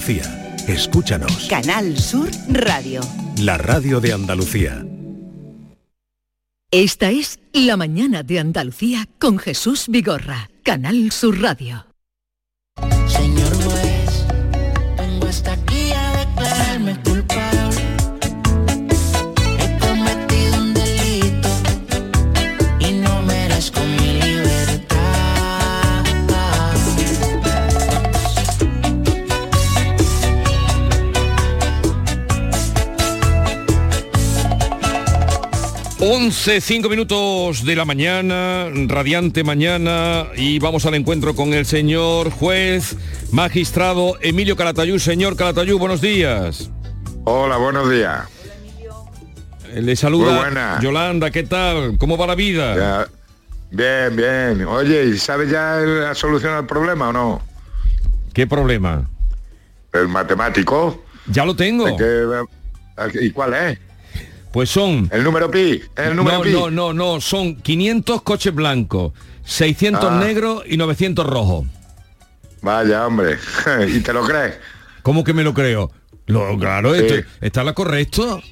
Andalucía. Escúchanos. Canal Sur Radio. La radio de Andalucía. Esta es La mañana de Andalucía con Jesús Vigorra, Canal Sur Radio. Señor 11, 5 minutos de la mañana, radiante mañana, y vamos al encuentro con el señor juez, magistrado Emilio Calatayú. Señor Calatayú, buenos días. Hola, buenos días. Eh, Le saluda. Yolanda, ¿qué tal? ¿Cómo va la vida? Ya. Bien, bien. Oye, ¿y sabes ya la solución al problema o no? ¿Qué problema? El matemático. Ya lo tengo. ¿De qué- ¿Y cuál es? Pues son... El número pi. El número no, pi. no, no, no, son 500 coches blancos, 600 Ah. negros y 900 rojos. Vaya, hombre. ¿Y te lo crees? ¿Cómo que me lo creo? Lo, claro, Sí. esto- ¿está lo correcto?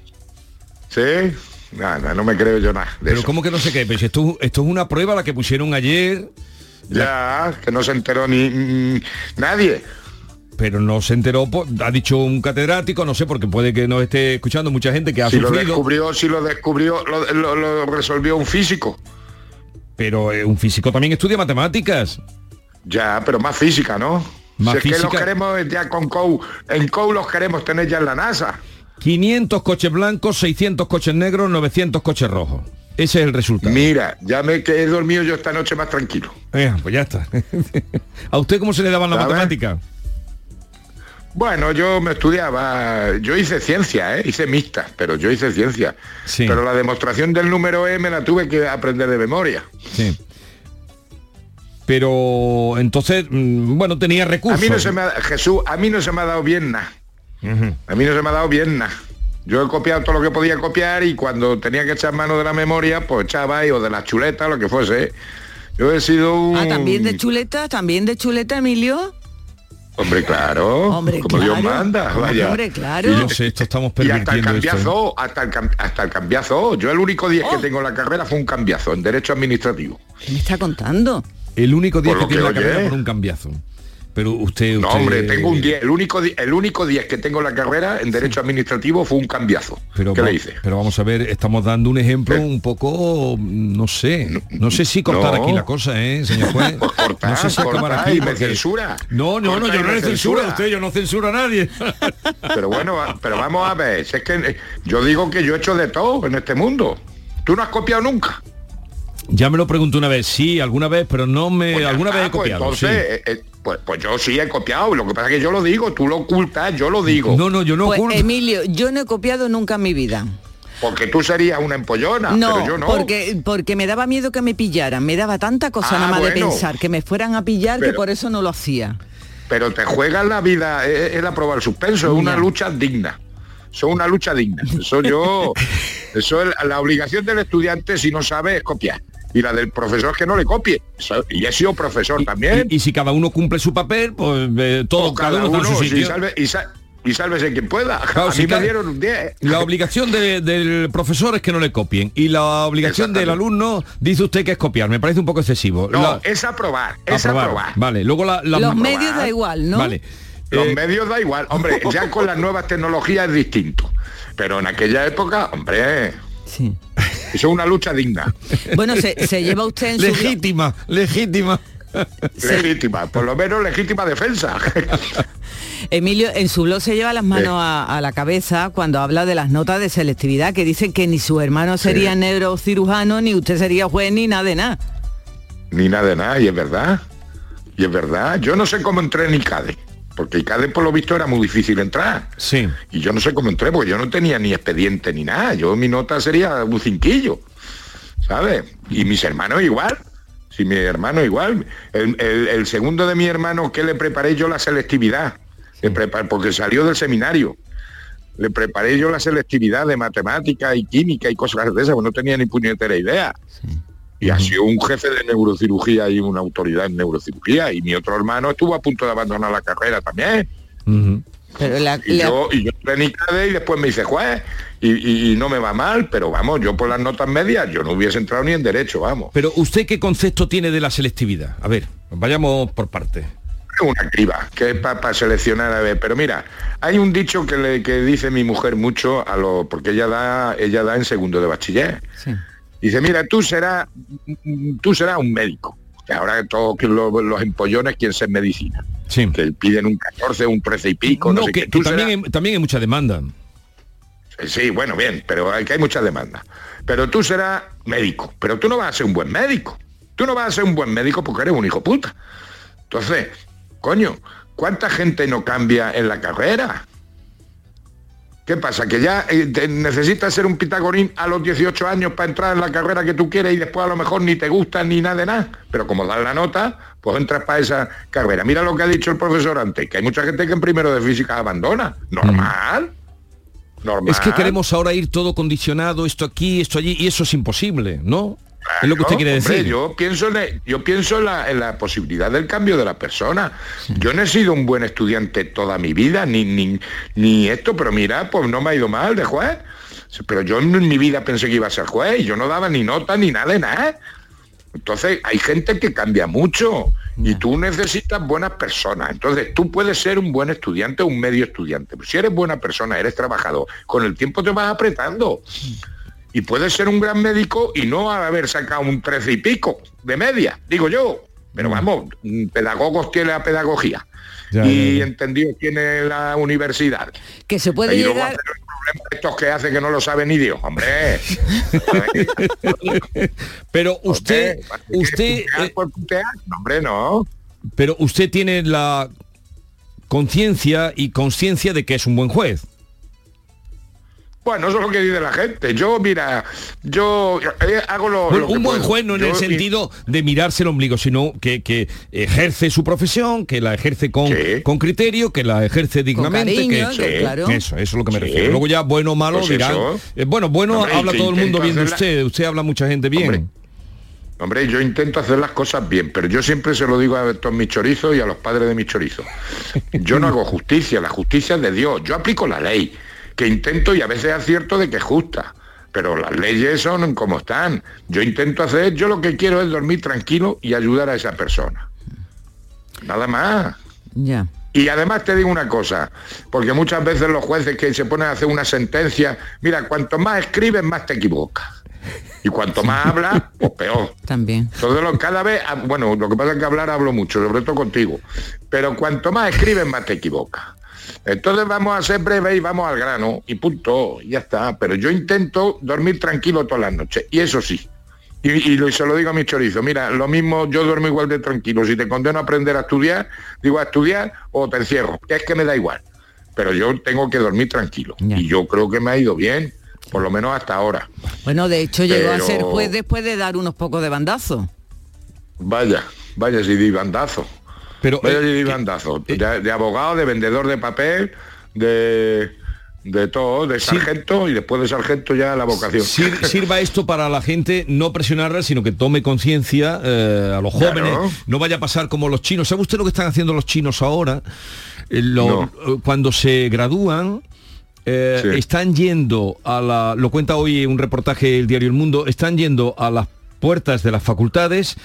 ¿Sí? Nada, no me creo yo nada Pero eso. ¿cómo que no sé qué? Pues esto, esto es una prueba la que pusieron ayer, Ya, que no se enteró ni, ni- nadie. Pero no se enteró, ha dicho un catedrático, no sé, porque puede que nos esté escuchando mucha gente que ha Si lo descubrió, si lo descubrió, lo, lo- lo resolvió un físico. pero eh, un físico también estudia matemáticas. Ya, pero más física, ¿no? Más si es que los física. queremos ya con COU. En COU los queremos tener ya en la NASA. 500 coches blancos, 600 coches negros, 900 coches rojos. Ese es el resultado. Mira, ya me quedé dormido yo esta noche más tranquilo. Eh, pues ya está. ¿A usted cómo se le daban la ¿Sabes? matemática? Bueno, yo me estudiaba, yo hice ciencia, ¿eh? hice mixta, pero yo hice ciencia. Sí. Pero la demostración del número E me la tuve que aprender de memoria. Sí. Pero entonces, mm, bueno, tenía A recursos. mí no se me ha, Jesús, a mí no se me ha dado bien nada. A mí no se me ha dado bien nada. Yo he copiado todo lo que podía copiar y cuando tenía que echar mano de la memoria, pues echaba ahí, o de las chuletas, lo que fuese. Yo he sido un... Ah, también de chuleta, también de chuleta, Emilio. Hombre, claro. Hombre, como Dios claro. manda, vaya. Hombre, claro. Y no sé, esto estamos Y hasta el esto. ¿eh? cambiazo, hasta el, cam- hasta el cambiazo. Yo el único 10 Oh. que tengo en la carrera fue un cambiazo, en Derecho Administrativo. ¿Qué me está contando? El único día Por que lo tiene que la carrera por un cambiazo. Pero usted, No, hombre, tengo un 10. El único, el único 10 que tengo en la carrera en Derecho Administrativo fue un cambiazo. Pero, ¿Qué va- le hice? pero vamos a ver, estamos dando un ejemplo Eh. un poco, no sé, no sé si cortar no. aquí la cosa, ¿eh, señor juez? Pues cortar, no sé si cortar aquí y me censura. No, no, no, yo no le censuro a censura. usted, yo no censuro a nadie. Pero bueno, pero vamos a ver, si es que eh, yo digo que yo he hecho de todo en este mundo. Tú no has copiado nunca. Ya me lo pregunté una vez, sí, alguna vez, pero no me, Pues alguna está, vez he pues copiado, entonces, sí. eh, eh, pues, pues yo sí he copiado. Lo que pasa es que yo lo digo, tú lo ocultas, yo lo digo. No, no, yo no pues oculto. Emilio, yo no he copiado nunca en mi vida. Porque tú serías una empollona, no, pero yo no. porque porque me daba miedo que me pillaran, me daba tanta cosa Ah, nada más de pensar que me fueran a pillar que por eso no lo hacía. Pero te juegas la vida, es, es la prueba del suspenso, es una lucha digna. Eso es una lucha digna. Eso yo, eso es la obligación del estudiante si no sabe es copiar. Y la del profesor es que no le copie. Y he sido profesor también. Y, y si cada uno cumple su papel, pues eh, todo, O cada, uno, está en su sitio. salve- y, sa- y sálvese quien pueda. Claro, a si mí me cada- dieron un 10. La obligación de- del profesor es que no le copien y la obligación del alumno dice usted que es copiar. Me parece un poco excesivo. No, La- es aprobar, es aprobar. aprobar. Vale, luego la, la- Los aprobar. medios da igual, ¿no? Vale. Los Eh, medios da igual. Hombre, ya con las nuevas tecnologías es distinto. Pero en aquella época, hombre, Sí. Eso es una lucha digna. Bueno, se, se lleva usted en su legítima, legítima. Legítima, por lo menos legítima defensa. Emilio, en su blog se lleva las manos a, a la cabeza cuando habla de las notas de selectividad, que dice que ni su hermano sería neurocirujano, ni usted sería juez, ni nada de nada. Ni nada de nada, y es verdad. Y es verdad. Yo no sé cómo entré en ICADE, porque ICADE por lo visto era muy difícil entrar. Sí. Y yo no sé cómo entré, porque yo no tenía ni expediente ni nada. Yo mi nota sería un cinquillo, ¿sabes? Y mis hermanos igual. Si mi hermano igual. El, el- el segundo de mi hermano que le preparé yo la selectividad, le prepar- porque salió del seminario. Le preparé yo la selectividad de matemática y química y cosas de esas, pues no tenía ni puñetera idea. Y ha sido un jefe de neurocirugía y una autoridad en neurocirugía. Y mi otro hermano estuvo a punto de abandonar la carrera también. Pero la- y, la- yo, y yo ICADE y después me hice juez y, y- y no me va mal, pero vamos, yo por las notas medias yo no hubiese entrado ni en derecho, vamos. Pero usted qué concepto tiene de la selectividad? A ver, vayamos por parte. Es una criba, que es para seleccionar a ver. Pero mira, hay un dicho que, le, que dice mi mujer mucho a lo, porque ella da, ella da en segundo de bachiller. Sí. Dice, mira, tú serás, tú serás un médico. Que ahora todos los empollones quieren ser medicina. Sí. Que piden un 14, un 13 y pico. No, No, sé que, qué. Tú que también, serás- hay, también hay mucha demanda. Sí, bueno, bien, pero hay que hay muchas demandas. Pero tú serás médico, pero tú no vas a ser un buen médico. Tú no vas a ser un buen médico porque eres un hijo puta. Entonces, coño, ¿cuánta gente no cambia en la carrera? ¿Qué pasa? ¿Que ya eh, necesitas ser un pitagorín a los 18 años para entrar en la carrera que tú quieres y después a lo mejor ni te gusta ni nada de nada? Pero como das la nota, pues entras para esa carrera. Mira lo que ha dicho el profesor antes, que hay mucha gente que en primero de física abandona. Normal. Normal. Es que queremos ahora ir todo condicionado, esto aquí, esto allí, y eso es imposible, ¿no? Es lo que usted quiere hombre, decir. Yo pienso, en, yo pienso en la, en la posibilidad del cambio de la persona. Yo no he sido un buen estudiante toda mi vida, ni, ni, ni esto, pero mira, pues no me ha ido mal de juez. Pero yo en mi vida pensé que iba a ser juez y yo no daba ni nota ni nada de nada. Entonces hay gente que cambia mucho y tú necesitas buenas personas. Entonces tú puedes ser un buen estudiante o un medio estudiante. Pero si eres buena persona, eres trabajador, con el tiempo te vas apretando. Y puedes ser un gran médico y no haber sacado un 13 y pico de media, digo yo. Pero vamos, mm, pedagogos tiene la pedagogía. Ya, y ya, ya. entendido tiene la universidad. que se puede y luego llegar... hacer el problema de estos que hace que no lo sabe ni Dios, hombre. Pero usted, Hombre, usted, putear eh, por putear? No, hombre, no. pero usted tiene la conciencia y conciencia de que es un buen juez. Bueno, eso es lo que dice la gente. Yo, mira, yo eh, hago lo, Bueno, lo que un buen puedo. juez no en Yo- el sentido de mirarse el ombligo, sino que, que ejerce su profesión, que la ejerce con, Sí. con criterio, que la ejerce dignamente. cariño, que, que Sí. claro. Eso, eso es lo que me Sí. refiero. Luego ya bueno o malo Pues dirán. eh, bueno, bueno Hombre, habla todo el mundo bien de usted. Usted habla mucha gente bien. Hombre, Hombre, yo intento hacer las cosas bien, pero yo siempre se lo digo a todos mis chorizos y a los padres de mis chorizos. Yo no hago justicia, la justicia es de Dios. Yo aplico la ley, que intento y a veces acierto de que es justa. Pero las leyes son como están. Yo intento hacer, yo lo que quiero es dormir tranquilo y ayudar a esa persona. Nada más. Ya. Y además te digo una cosa, porque muchas veces los jueces que se ponen a hacer una sentencia, mira, cuanto más escribes, más te equivocas. Y cuanto más hablas, pues peor. También. Entonces, lo- cada vez, ah, bueno, lo que pasa es que hablar hablo mucho, sobre todo contigo. Pero cuanto más escribes, más te equivocas. Entonces vamos a ser breves y vamos al grano y punto, y ya está. Pero yo intento dormir tranquilo todas las noches. Y eso sí. Y, y lo- y se lo digo a mi chorizo, mira, lo mismo yo duermo igual de tranquilo. Si te condeno a aprender a estudiar, digo a estudiar o te encierro. Es que me da igual. Pero yo tengo que dormir tranquilo. Ya. Y yo creo que me ha ido bien, por lo menos hasta ahora. Bueno, de hecho llegó a ser juez después de dar unos pocos de bandazo. Vaya, vaya si di bandazo. Pero, eh, eh, bandazo. eh, de, de abogado, de vendedor de papel, de, de todo, de sargento y después de sargento ya la vocación. Sir- sirva esto para la gente no presionarla, sino que tome conciencia eh, a los jóvenes. Claro. No vaya a pasar como los chinos. ¿Sabe usted lo que están haciendo los chinos ahora? Lo- No. Cuando se gradúan, eh, Sí. están yendo a la... Lo cuenta hoy un reportaje del diario El Mundo, están yendo a las puertas de las facultades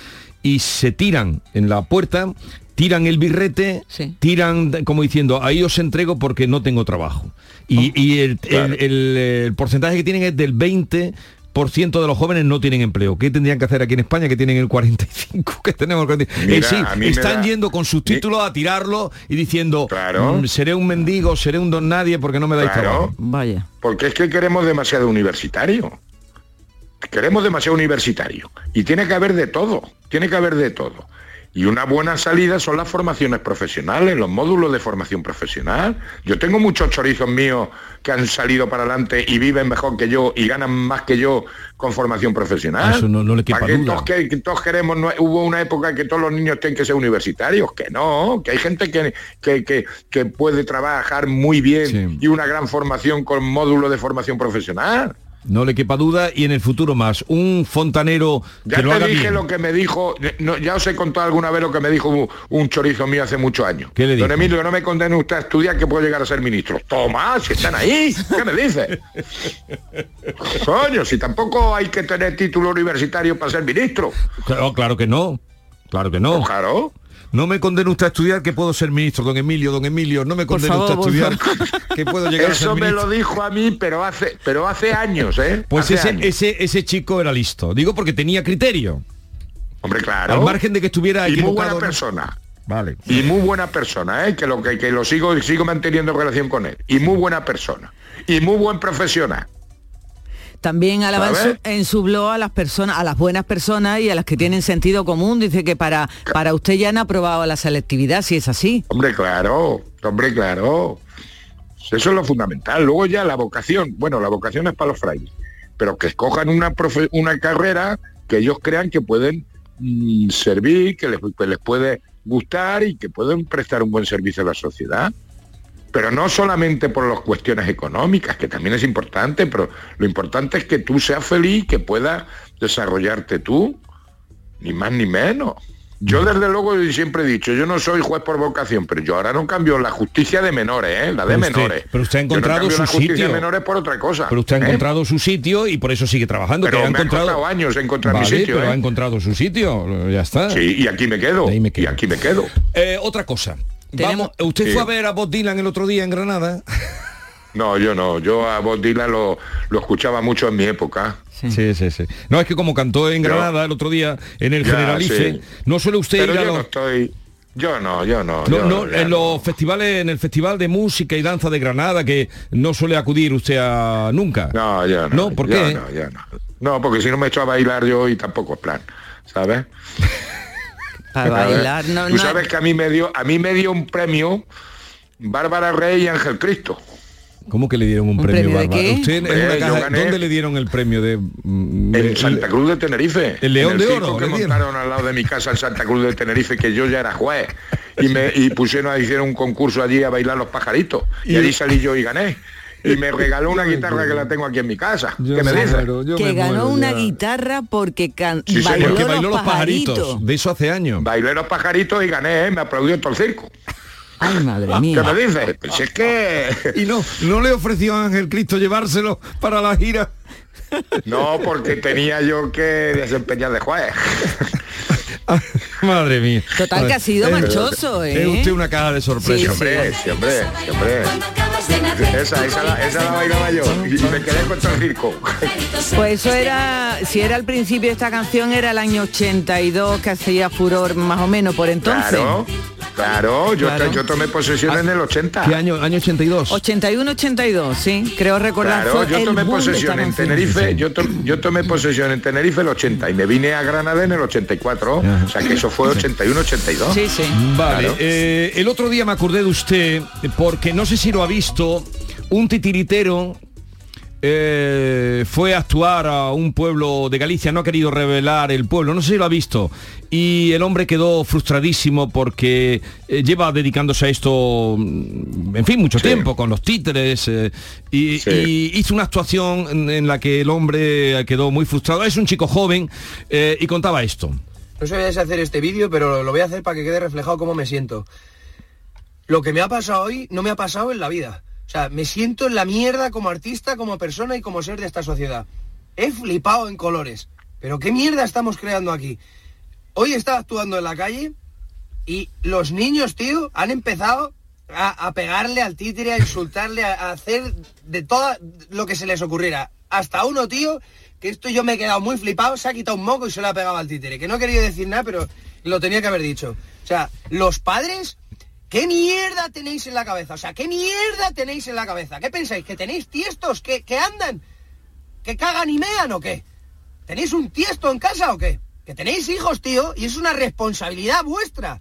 y se tiran en la puerta, tiran el birrete, Sí. tiran como diciendo, ahí os entrego porque no tengo trabajo. Y, y el, Oh, Claro. el- el, eh, el porcentaje que tienen es del 20% de los jóvenes no tienen empleo. ¿Qué tendrían que hacer aquí en España que tienen el 45 que tenemos? el 45? Mira, Eh, sí, están da- yendo con sus títulos a tirarlo y diciendo, Claro. "Mm, seré un mendigo, seré un don nadie porque no me dais Claro. trabajo. Vaya. Porque es que queremos demasiado universitario. Queremos demasiado universitario. Y tiene que haber de todo, tiene que haber de todo. Y una buena salida son las formaciones profesionales, los módulos de formación profesional. Yo tengo muchos chorizos míos que han salido para adelante y viven mejor que yo y ganan más que yo con formación profesional. Eso no- no le ¿Para duda. todos que- que todos queremos, no- hubo una época en que todos los niños tienen que ser universitarios, que no, que hay gente que, que, que- puede trabajar muy bien Sí. y una gran formación con módulo de formación profesional. No le quepa duda y en el futuro más. Un fontanero Ya que lo te haga dije bien. lo que me dijo, no, ya os he contado alguna vez lo que me dijo un, un chorizo mío hace muchos años. ¿Qué le Don dijo? Emilio, no me condene usted a estudiar que puedo llegar a ser ministro. Toma, si están ahí, ¿qué me dice? Coño, si tampoco hay que tener título universitario para ser ministro. Claro, claro que no. Claro que no. Claro. No me condene usted a estudiar que puedo ser ministro, don Emilio, don Emilio. No me condene favor, usted a estudiar que puedo llegar a ser Eso me ministro. lo dijo a mí, pero hace, pero hace años, ¿eh? Pues Hace ese, años. ese, ese chico era listo. Digo porque tenía criterio. Hombre, claro. Al margen de que estuviera y muy buena persona. Vale. Y muy buena persona, ¿eh? que lo que, que lo sigo sigo manteniendo relación con él. Y muy buena persona. Y muy buen profesional. También alaba en su, ¿Sabes? en su blog a las personas, a las buenas personas y a las que tienen sentido común. Dice que para, para usted ya han aprobado la selectividad, si es así. Hombre, claro, hombre, claro. Eso es lo fundamental. Luego ya la vocación, bueno, la vocación es para los frailes, pero que escojan una, profe- una carrera que ellos crean que pueden mm, servir, que les, que les puede gustar y que pueden prestar un buen servicio a la sociedad. Pero no solamente por las cuestiones económicas, que también es importante, pero lo importante es que tú seas feliz, que puedas desarrollarte tú, ni más ni menos. Yo desde luego siempre he dicho, yo no soy juez por vocación, pero yo ahora no cambio la justicia de menores, ¿eh? la de Pero usted- menores. pero usted ha Yo no encontrado su la justicia sitio. de menores por otra cosa. Pero usted ha ¿eh? encontrado su sitio y por eso sigue trabajando. Pero que ha me ha encontrado costado años encontrar mi Vale, sitio, pero ¿eh? ha encontrado su sitio. Ya está. Sí, y aquí me quedo. Ahí me quedo. Y aquí me quedo. Eh, otra cosa. Tenemos- Vamos, ¿Usted Sí. fue a ver a Bob Dylan el otro día en Granada? No, yo no. Yo a Bob Dylan lo, lo escuchaba mucho en mi época. Sí, sí, sí. No, es que como cantó en Yo- Granada el otro día en el Ya, Generalife, sí. no suele usted Pero ir a yo no estoy... Yo no, yo no. No, yo no, ya en los festivales, en el Festival de Música y Danza de Granada, que no suele acudir usted a nunca. No, yo no. No, ¿por yo qué? No, yo no. No, porque si no me echo a bailar yo y tampoco es plan, ¿sabes? Para bailar, no, Tú no- sabes que a mí me dio, a mí me dio un premio Bárbara Rey y Ángel Cristo. ¿Cómo que le dieron un, ¿Un premio, Bárbara? Usted en Hombre, una yo caja- gané- ¿Dónde le dieron el premio de, mm, En de- Santa Cruz de Tenerife. El León en de Oro, que montaron al lado de mi casa en Santa Cruz de Tenerife, que yo ya era juez. Y me y pusieron, hicieron un concurso allí a bailar los pajaritos. Y, Y- allí salí yo y gané. Y me regaló una guitarra que la tengo aquí en mi casa. Yo ¿Qué me me dices? muero, yo que me ganó muero una ya. guitarra porque can- Sí, señor. bailó, Porque los, bailó los pajaritos. pajaritos. De eso hace años. Bailé los pajaritos y gané, ¿eh? me aplaudió todo el circo. Ay, madre ¿Qué mía. me dices? Pues es que... Y no, no le ofreció a Ángel Cristo llevárselo para la gira. No, porque tenía yo que desempeñar de juez. Madre mía. Total que ha sido manchoso, ¿eh? Es usted una caja de Sí, sorpresa. sí. Hombre, sí, hombre, sí, hombre. Esa, esa, la, esa la bailaba yo y me quedé con todo el circo. Pues eso era, si era al principio de esta canción, era el año 82 que hacía furor más o menos por entonces. Claro, claro, yo, Claro. yo tomé posesión en el 80. ¿Qué año? Año 82. 81-82, sí, creo recordar. Claro, fue yo tomé posesión en. Tenerife, yo, to- yo tomé posesión en Tenerife el 80 y me vine a Granada en el 84, o sea que eso fue 81-82. Sí, sí. Vale, Claro. eh, el otro día me acordé de usted porque no sé si lo ha visto, un titiritero eh, fue a actuar a un pueblo de Galicia, no ha querido revelar el pueblo, no sé si lo ha visto, y el hombre quedó frustradísimo porque eh, lleva dedicándose a esto, mm, en fin, mucho Sí. tiempo, con los títeres, eh, y, Sí. y hizo una actuación en, en la que el hombre quedó muy frustrado, es un chico joven, eh, y contaba esto. No sabía si hacer este vídeo, pero lo voy a hacer para que quede reflejado cómo me siento. Lo que me ha pasado hoy no me ha pasado en la vida. O sea, me siento en la mierda como artista, como persona y como ser de esta sociedad. He flipado en colores. Pero qué mierda estamos creando aquí. Hoy estaba actuando en la calle y los niños, tío, han empezado a, pegarle al títere, a insultarle, a, a hacer de todo lo que se les ocurriera. Hasta uno, tío, que esto yo me he quedado muy flipado, se ha quitado un moco y se lo ha pegado al títere. Que no quería decir nada, pero lo tenía que haber dicho. O sea, los padres, ¿qué mierda tenéis en la cabeza? O sea, ¿qué mierda tenéis en la cabeza? ¿Qué pensáis? ¿Que tenéis tiestos que, que andan? ¿Que cagan y mean o qué? ¿Tenéis un tiesto en casa o qué? Que tenéis hijos, tío, y es una responsabilidad vuestra.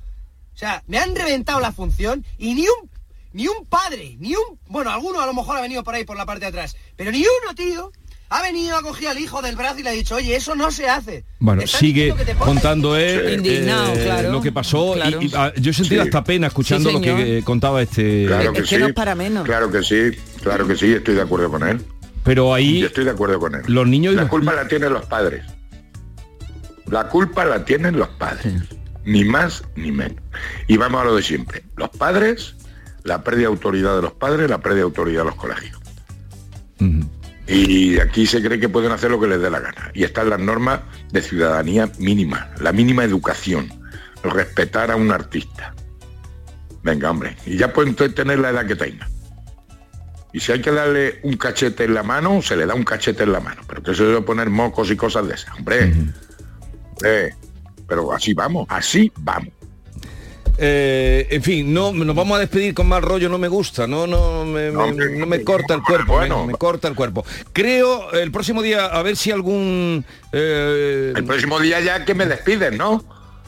O sea, me han reventado la función y ni un ni un padre, ni un, bueno, alguno a lo mejor ha venido por ahí por la parte de atrás, pero ni uno, tío, ha venido a coger al hijo del brazo y le ha dicho, "Oye, eso no se hace." Bueno, sigue contando él eh, Indignado, claro, lo que pasó y- claro. y, ah, yo he sentido Sí. hasta pena escuchando Sí, lo que eh, contaba este Claro Es que sí. no es para menos. Claro que sí, claro que sí, estoy de acuerdo con él. Pero ahí Yo estoy de acuerdo con él. los niños La los- culpa la tienen los padres. La culpa la tienen los padres. Ni más ni menos. Y vamos a lo de siempre. Los padres, la pérdida de autoridad de los padres, la pérdida de autoridad de los colegios. Y aquí se cree que pueden hacer lo que les dé la gana. Y están las normas de ciudadanía mínima, la mínima educación, respetar a un artista. Venga, hombre, y ya pueden tener la edad que tenga. Y si hay que darle un cachete en la mano, se le da un cachete en la mano. Pero que se debe poner mocos y cosas de esas. Hombre, hombre, pero así vamos, así vamos. Eh, en fin, no nos vamos a despedir con mal rollo, no me gusta, no, no me, me- hombre, no me corta el cuerpo, bueno. me, me corta el cuerpo. Creo el próximo día a ver si algún eh, El próximo día ya que me despiden, ¿no?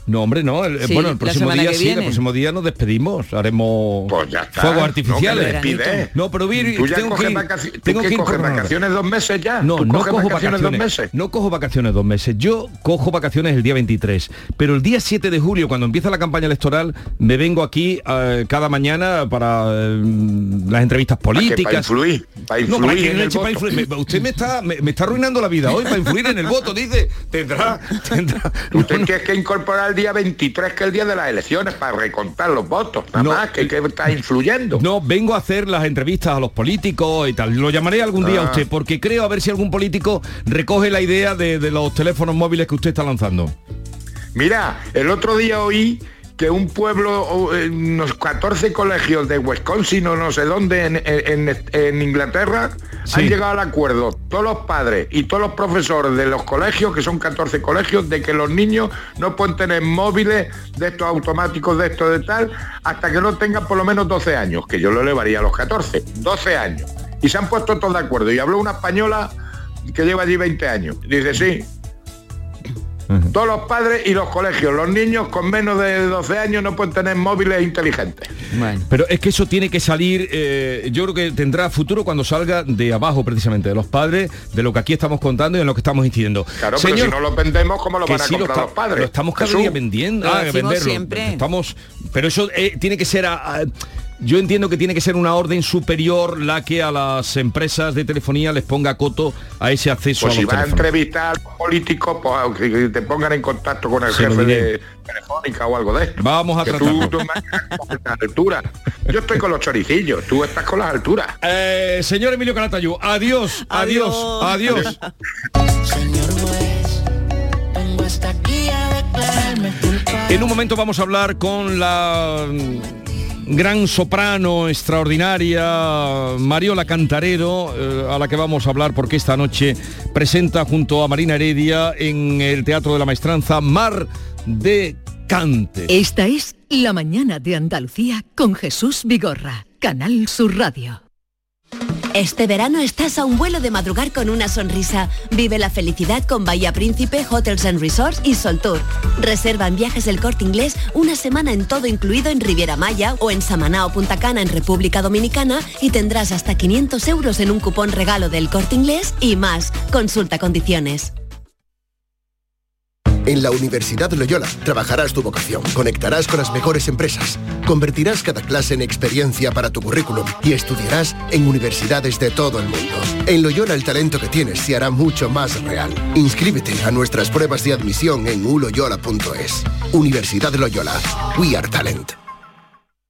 No hombre no, el- Sí, bueno el próximo día sí, el próximo día nos despedimos, haremos Pues ya está. fuegos No, artificiales. despide. No, pero vi- Tú ya tengo que ir- vacaci- ¿tú tengo que hora. vacaciones dos meses ya. No, ¿Tú no cojo vacaciones vacaciones. dos meses. No cojo vacaciones dos meses. Yo cojo vacaciones el día 23. Pero el día 7 de julio, cuando empieza la campaña electoral, me vengo aquí eh, cada mañana para eh, las entrevistas políticas. Para influir, para No, para influir que en el leche, para voto. influir. Me- usted me está, me, me está arruinando la vida hoy para influir en el voto, dice. Tendrá, tendrá. Usted tiene que incorporar el día 23, que es el día de las elecciones, para recontar los votos. Nada No, más que, que está influyendo. No, vengo a hacer las entrevistas a los políticos y tal. Lo llamaré algún día a Ah. usted, porque creo a ver si algún político recoge la idea de, de los teléfonos móviles que usted está lanzando. Mira, el otro día oí que un pueblo, unos 14 colegios de Wisconsin o no sé dónde en, en- en Inglaterra Sí. han llegado al acuerdo, todos los padres y todos los profesores de los colegios, que son 14 colegios, de que los niños no pueden tener móviles de estos automáticos, de estos de tal, hasta que no tengan por lo menos 12 años, que yo lo elevaría a los 14, 12 años. Y se han puesto todos de acuerdo. Y habló una española que lleva allí 20 años. Dice, sí, todos los padres y los colegios, los niños con menos de 12 años no pueden tener móviles inteligentes. Pero es que eso tiene que salir, eh, yo creo que tendrá futuro cuando salga de abajo precisamente, de los padres, de lo que aquí estamos contando y en lo que estamos incidiendo. Claro, pero si no lo vendemos, ¿cómo lo van a sí comprar los padres? Lo estamos cada Jesús. día vendiendo, Lo ah, venderlo. siempre. Estamos, pero eso eh, tiene que ser a- a- yo entiendo que tiene que ser una orden superior la que a las empresas de telefonía les ponga coto a ese acceso Pues a si los vas a entrevistar a los políticos, pues que te pongan en contacto con el Se jefe de Telefónica o algo de esto. Vamos a que tratarlo. tú, tú me con la altura. Yo estoy con los choricillos, tú estás con las alturas. Eh, señor Emilio Calatayud, adiós, adiós, adiós. Señor juez, vengo hasta aquí a declararme culpable. En un momento vamos a hablar con la gran soprano extraordinaria Mariola Cantarero, eh, a la que vamos a hablar porque esta noche presenta junto a Marina Heredia en el Teatro de la Maestranza Mar de Cante. Esta es La mañana de Andalucía con Jesús Vigorra, Canal Sur Radio. Este verano estás a un vuelo de madrugar con una sonrisa. Vive la felicidad con Bahía Príncipe, Hotels Resorts y Sol Tour. Reserva en viajes el corte inglés una semana en todo incluido en Riviera Maya o en Samaná o Punta Cana en República Dominicana y tendrás hasta 500 euros en un cupón regalo del corte inglés y más. Consulta condiciones. En la Universidad Loyola trabajarás tu vocación, conectarás con las mejores empresas, convertirás cada clase en experiencia para tu currículum y estudiarás en universidades de todo el mundo. En Loyola el talento que tienes se hará mucho más real. Inscríbete a nuestras pruebas de admisión en uloyola.es. Universidad Loyola. We are talent.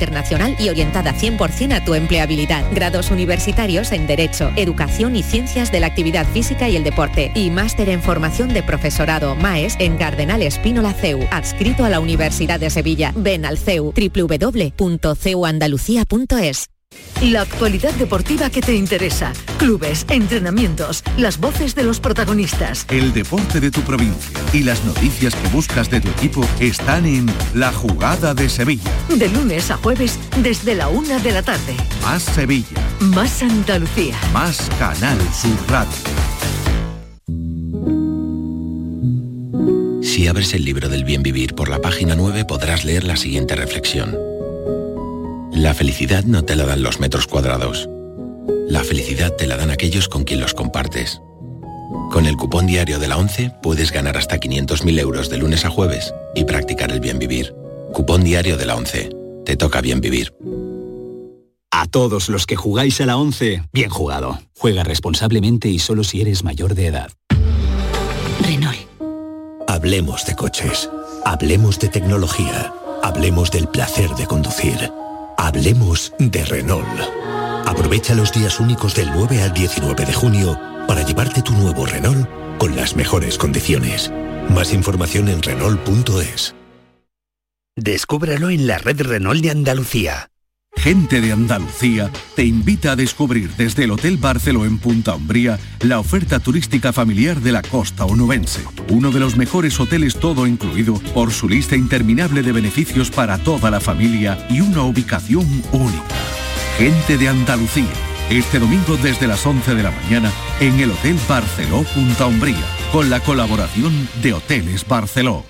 internacional y orientada 100% a tu empleabilidad. Grados universitarios en Derecho, Educación y Ciencias de la Actividad Física y el Deporte. Y máster en formación de profesorado MAES en Cardenal Espínola CEU. Adscrito a la Universidad de Sevilla. Ven al CEU www.ceuandalucía.es. La actualidad deportiva que te interesa. Clubes, entrenamientos, las voces de los protagonistas. El deporte de tu provincia y las noticias que buscas de tu equipo están en La Jugada de Sevilla. De lunes a jueves desde la una de la tarde. Más Sevilla, Más Andalucía. más Canal Sur Radio. Si abres el libro del bien vivir por la página 9 podrás leer la siguiente reflexión. La felicidad no te la dan los metros cuadrados. La felicidad te la dan aquellos con quien los compartes. Con el cupón diario de la 11 puedes ganar hasta 500.000 euros de lunes a jueves y practicar el bien vivir. Cupón diario de la 11. Te toca bien vivir. A todos los que jugáis a la 11, bien jugado. Juega responsablemente y solo si eres mayor de edad. Renault. Hablemos de coches. Hablemos de tecnología. Hablemos del placer de conducir. Hablemos de Renault. Aprovecha los días únicos del 9 al 19 de junio para llevarte tu nuevo Renault con las mejores condiciones. Más información en Renault.es. Descúbralo en la red Renault de Andalucía. Gente de Andalucía te invita a descubrir desde el Hotel Barceló en Punta Umbría la oferta turística familiar de la costa onubense. Uno de los mejores hoteles todo incluido por su lista interminable de beneficios para toda la familia y una ubicación única. Gente de Andalucía. Este domingo desde las 11 de la mañana en el Hotel Barceló Punta Umbría con la colaboración de Hoteles Barceló.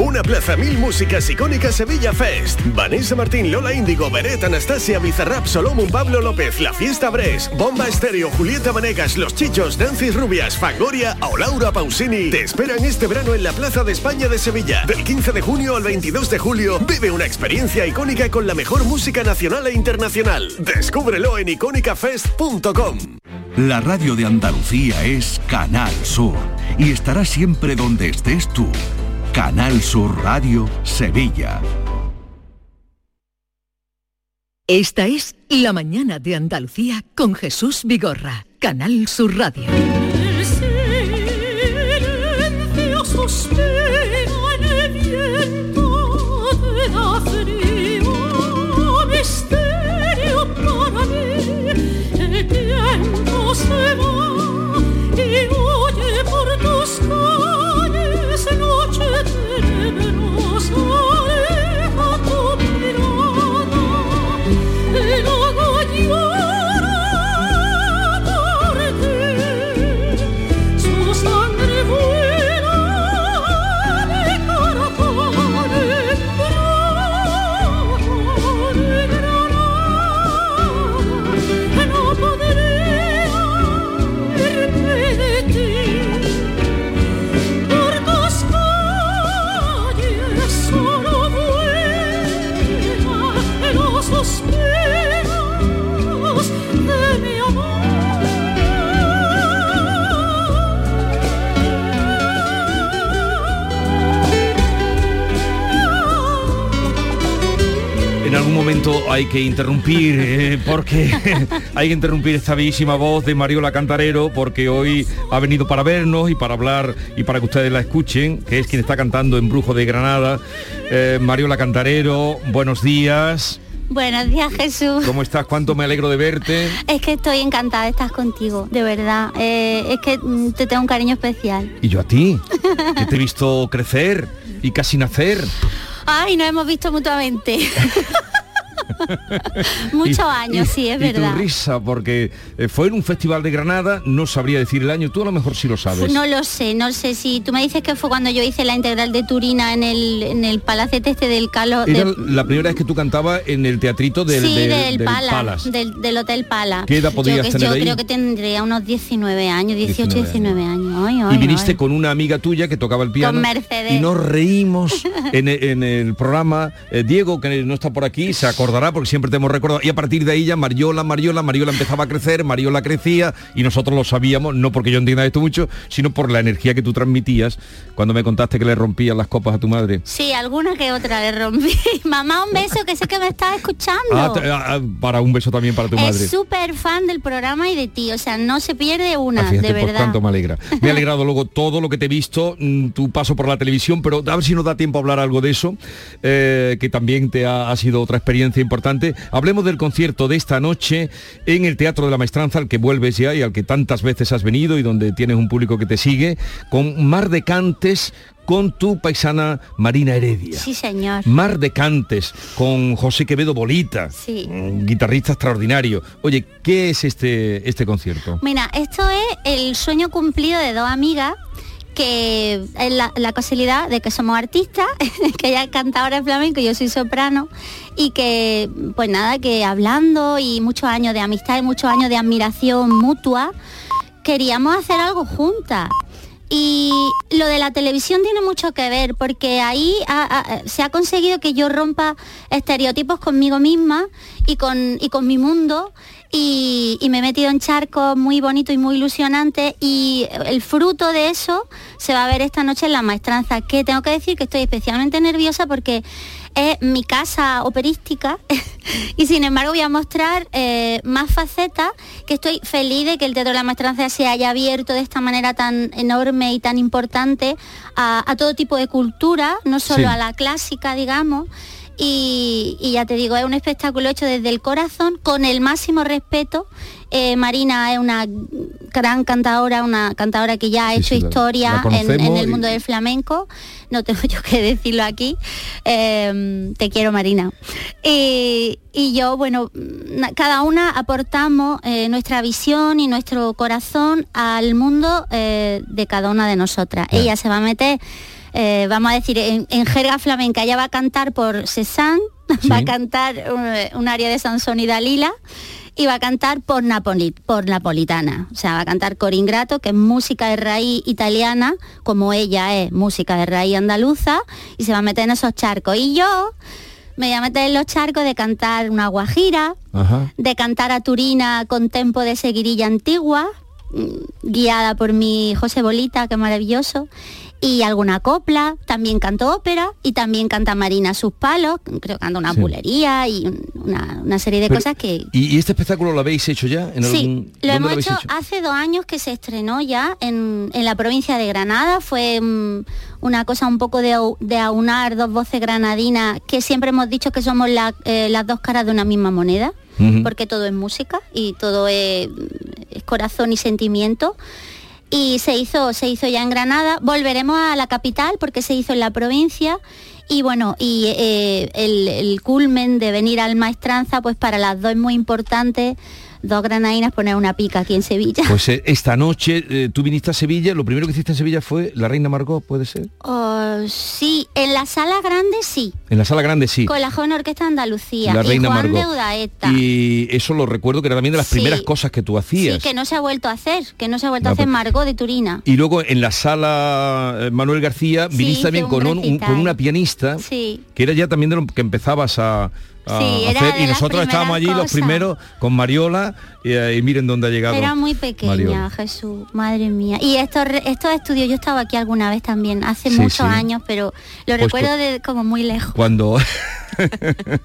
Una Plaza Mil Músicas Icónicas Sevilla Fest. Vanessa Martín, Lola Índigo, Beret, Anastasia, Bizarrap, Solomon, Pablo López, La Fiesta Bres, Bomba Estéreo, Julieta Manegas, Los Chichos, Dancis Rubias, Fangoria o Laura Pausini. Te esperan este verano en la Plaza de España de Sevilla. Del 15 de junio al 22 de julio, vive una experiencia icónica con la mejor música nacional e internacional. Descúbrelo en icónicafest.com. La radio de Andalucía es Canal Sur y estará siempre donde estés tú. Canal Sur Radio Sevilla. Esta es La mañana de Andalucía con Jesús Vigorra, Canal Sur Radio. Momento hay que interrumpir, eh, porque hay que interrumpir esta bellísima voz de Mariola Cantarero, porque hoy ha venido para vernos y para hablar y para que ustedes la escuchen, que es quien está cantando en Brujo de Granada. Eh, Mariola Cantarero, buenos días. Buenos días, Jesús. ¿Cómo estás? ¿Cuánto me alegro de verte? Es que estoy encantada de estar contigo, de verdad. Eh, es que mm, te tengo un cariño especial. Y yo a ti, que te he visto crecer y casi nacer. Ay, nos hemos visto mutuamente. Muchos años, y- sí, es y tu verdad. risa, porque eh, fue en un festival de Granada, no sabría decir el año, tú a lo mejor sí lo sabes. No lo sé, no sé si tú me dices que fue cuando yo hice la integral de Turina en el, en el palacete este del Calo. Era de- la primera vez que tú cantabas en el teatrito del, sí, del- del, del Pala, Palace. Del, del Hotel Pala. ¿Qué edad podías yo, tener yo ahí? creo que tendría unos 19 años, 18, 19 19 años. Ay, ay, y viniste ay. con una amiga tuya que tocaba el piano Mercedes. y nos reímos en, en el programa Eh, Diego que no está por aquí se acordará porque siempre te hemos recordado y a partir de ahí ya Mariola Mariola Mariola empezaba a crecer Mariola crecía y nosotros lo sabíamos no porque yo entienda esto mucho sino por la energía que tú transmitías cuando me contaste que le rompías las copas a tu madre Sí, alguna que otra le rompí. Mamá, un beso, que sé que me estás escuchando. Ah, te- ah, para un beso también para tu madre es súper fan del programa y de ti, o sea, no se pierde una, Ah, fíjate de por verdad. cuánto me alegra. Me ha alegrado luego todo lo que te he visto, mm, tu paso por la televisión, pero a ver si nos da tiempo a hablar algo de eso, eh, que también te ha, ha sido otra experiencia importante. Hablemos del concierto de esta noche en el Teatro de la Maestranza, al que vuelves ya y al que tantas veces has venido y donde tienes un público que te sigue, con Mar de Cantes, con tu paisana Marina Heredia. Sí, señor. Mar de Cantes, con José Quevedo Bolita, Sí. un guitarrista extraordinario. Oye, ¿qué es este, este concierto? Mira, esto es el sueño cumplido de dos amigas que es la, la casualidad de que somos artistas, que ella es cantadora de flamenco yo soy soprano, y que, pues nada, que hablando y muchos años de amistad y muchos años de admiración mutua, queríamos hacer algo juntas. Y lo de la televisión tiene mucho que ver porque ahí se ha conseguido que yo rompa estereotipos conmigo misma y con, y con mi mundo y, me he metido en charcos muy bonitos y muy ilusionantes y el fruto de eso se va a ver esta noche en la maestranza, que tengo que decir que estoy especialmente nerviosa porque es mi casa operística y sin embargo voy a mostrar eh, más facetas que estoy feliz de que el Teatro de la Maestranza se haya abierto de esta manera tan enorme y tan importante a, a todo tipo de cultura, no solo Sí. a la clásica, digamos. Y, y ya te digo, es un espectáculo hecho desde el corazón, con el máximo respeto. Eh, Marina es una gran cantadora, una cantadora que ya ha Sí, hecho sí, historia en, el y- mundo del flamenco. No tengo yo que decirlo aquí. Eh, te quiero, Marina. Y, y yo, bueno, cada una aportamos eh, nuestra visión y nuestro corazón al mundo eh, de cada una de nosotras. Ella se va a meter, eh, vamos a decir, en, en jerga flamenca. Ella va a cantar por Cézanne, va a cantar eh, un área de Sansón y Dalila y va a cantar por, Napoli, por Napolitana. O sea, va a cantar Coringrato, que es música de raíz italiana, como ella es música de raíz andaluza, y se va a meter en esos charcos. Y yo me voy a meter en los charcos de cantar una guajira, Ajá. de cantar a Turina con tempo de seguirilla antigua, mm, guiada por mi José Bolita, que maravilloso, y alguna copla, también canto ópera y también canta Marina sus palos, creo que canta una Sí. bulería y un- una, una serie de Pero- cosas que... ¿Y, y este espectáculo lo habéis hecho ya? ¿En Sí, algún- lo ¿dónde hemos hecho, hace dos años que se estrenó ya en, en la provincia de Granada. Fue mm, una cosa un poco de, de aunar dos voces granadinas que siempre hemos dicho que somos la- eh, las dos caras de una misma moneda, porque todo es música y todo es, es corazón y sentimiento. Y se hizo, se hizo ya en Granada. Volveremos a la capital porque se hizo en la provincia. Y bueno, y eh, el, el culmen de venir al Maestranza, pues para las dos es muy importante. Dos granadinas poner una pica aquí en Sevilla. Pues eh, esta noche eh, tú viniste a Sevilla, lo primero que hiciste en Sevilla fue La Reina Margot, ¿puede ser? Oh, sí, en la sala grande sí. En la sala grande sí. Con la joven orquesta de Andalucía. La Reina y Juan Margot. de. Y eso lo recuerdo que era también de las Sí. primeras cosas que tú Sí, hacías. que no se ha vuelto a hacer, que no se ha vuelto No, a hacer pues- Margot de Turina. Y luego en la sala eh, Manuel García Sí, viniste también con, un- con una pianista Sí. que era ya también de lo que empezabas a, a Sí, hacer y nosotros estábamos allí los primeros con Mariola y, eh, y miren dónde ha llegado. Era muy pequeña, Mariola. Jesús, madre mía. Y estos, estos estudios, yo estaba aquí alguna vez también, hace Sí, muchos sí. años, pero lo Pues recuerdo de como muy lejos. Cuando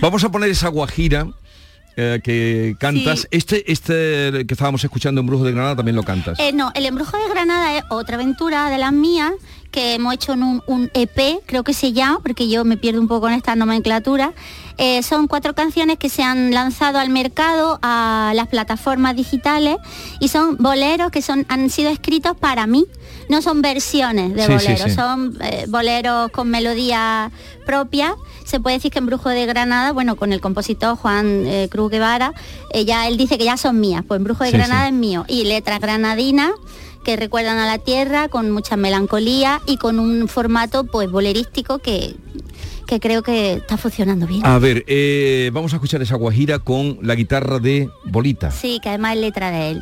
vamos a poner esa guajira eh, que cantas. Sí. Este, este que estábamos escuchando en Brujo de Granada también lo cantas. Eh, no, el embrujo de Granada es otra aventura de las mías que hemos hecho en un, un EP, creo que se llama, porque yo me pierdo un poco en esta nomenclatura. Eh, son cuatro canciones que se han lanzado al mercado, a las plataformas digitales, y son boleros que son, han sido escritos para mí. No son versiones de Sí, boleros, sí. son eh, boleros con melodía propia. Se puede decir que en Brujo de Granada, bueno, con el compositor Juan eh, Cruz Guevara, eh, ya él dice que ya son mías. Pues en Brujo de Sí, Granada sí. es mío. Y letras granadinas que recuerdan a la tierra, con mucha melancolía y con un formato pues bolerístico que, que creo que está funcionando bien. A ver, eh, vamos a escuchar esa guajira con la guitarra de Bolita. Sí, que además es letra de él.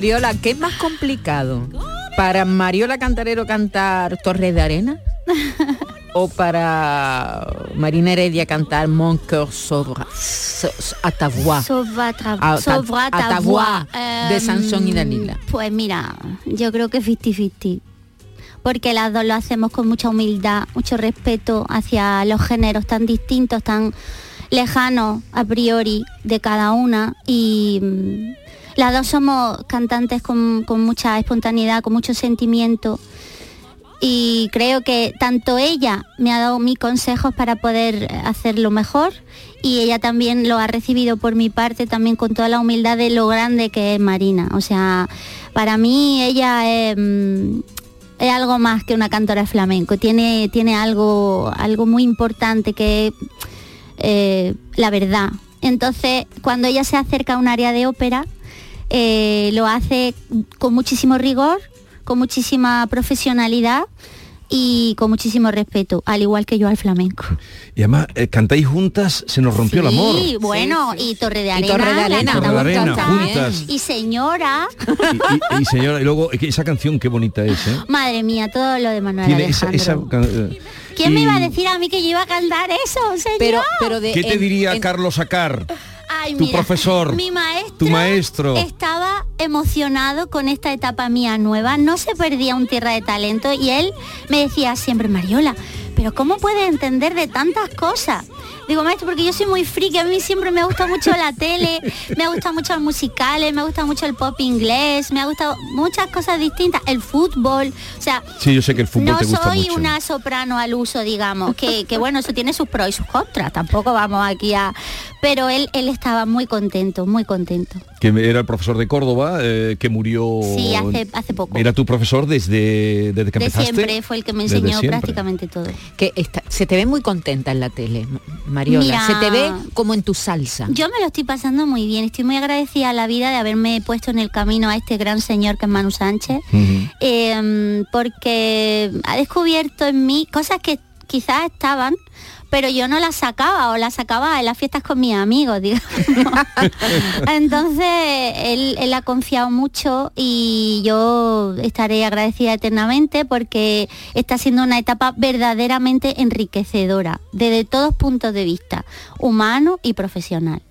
Mariola, ¿qué es más complicado? ¿Para Mariola Cantarero cantar Torres de Arena? ¿O para Marina Heredia cantar Mon cœur sobre A- ta- voix. de Em, Sansón y Dalila. Pues mira, yo creo que 50-50. Porque las dos lo hacemos con mucha humildad, mucho respeto hacia los géneros tan distintos, tan lejanos a priori de cada una. Y las dos somos cantantes con, mucha espontaneidad, con mucho sentimiento. Y creo que tanto ella me ha dado mis consejos para poder hacerlo mejor y ella también lo ha recibido por mi parte también con toda la humildad de lo grande que es Marina. O sea, para mí ella es, mm, algo más que una cantora flamenco. Tiene, tiene algo, algo muy importante que es eh, la verdad. Entonces, cuando ella se acerca a un área de ópera, eh, lo hace con muchísimo rigor, con muchísima profesionalidad y con muchísimo respeto, al igual que yo al flamenco. Y además, eh, cantáis juntas, se nos rompió el amor. Sí, bueno, y Torre de Arena. Torre de la Arena. cantamos Torre de Arena, juntas. Y señora, Y, y- y señora, y luego, esa canción qué bonita es, ¿eh? madre mía, todo lo de Manuel Tiene Alejandro. esa ¿Quién me y- iba a decir a mí que yo iba a cantar eso, señor? Pero, pero de, ¿Qué te en- diría en- Carlos Acar? Ay, tu mira, profesor, mi maestro, tu maestro? estaba emocionado con esta etapa mía nueva, no se perdía un tierra de talento y él me decía siempre, Mariola, pero ¿cómo puedes entender de tantas cosas? Digo, maestro, porque yo soy muy friki, a mí siempre me gusta mucho la tele, me gusta mucho los musicales, me gusta mucho el pop inglés, me ha gustado muchas cosas distintas, el fútbol, o sea, Sí, yo sé que el fútbol no te gusta soy mucho. una soprano al uso, digamos, que, que bueno, eso tiene sus pros y sus contras, tampoco vamos aquí a... Pero él, él estaba muy contento, muy contento. Que era el profesor de Córdoba, eh, que murió... Sí, hace, hace poco. Era tu profesor desde, desde que de empezaste. siempre fue el que me enseñó prácticamente todo. Que está- se te ve muy contenta en la tele, Ma- Mariola. Mira. Se te ve como en tu salsa. Yo me lo estoy pasando muy bien, estoy muy agradecida a la vida de haberme puesto en el camino a este gran señor que es Manu Sánchez, eh, porque ha descubierto en mí cosas que quizás estaban, pero yo no las sacaba o las sacaba en las fiestas con mis amigos, digamos. Entonces, él, él ha confiado mucho y yo estaré agradecida eternamente porque está siendo una etapa verdaderamente enriquecedora, desde todos puntos de vista, humano y profesional.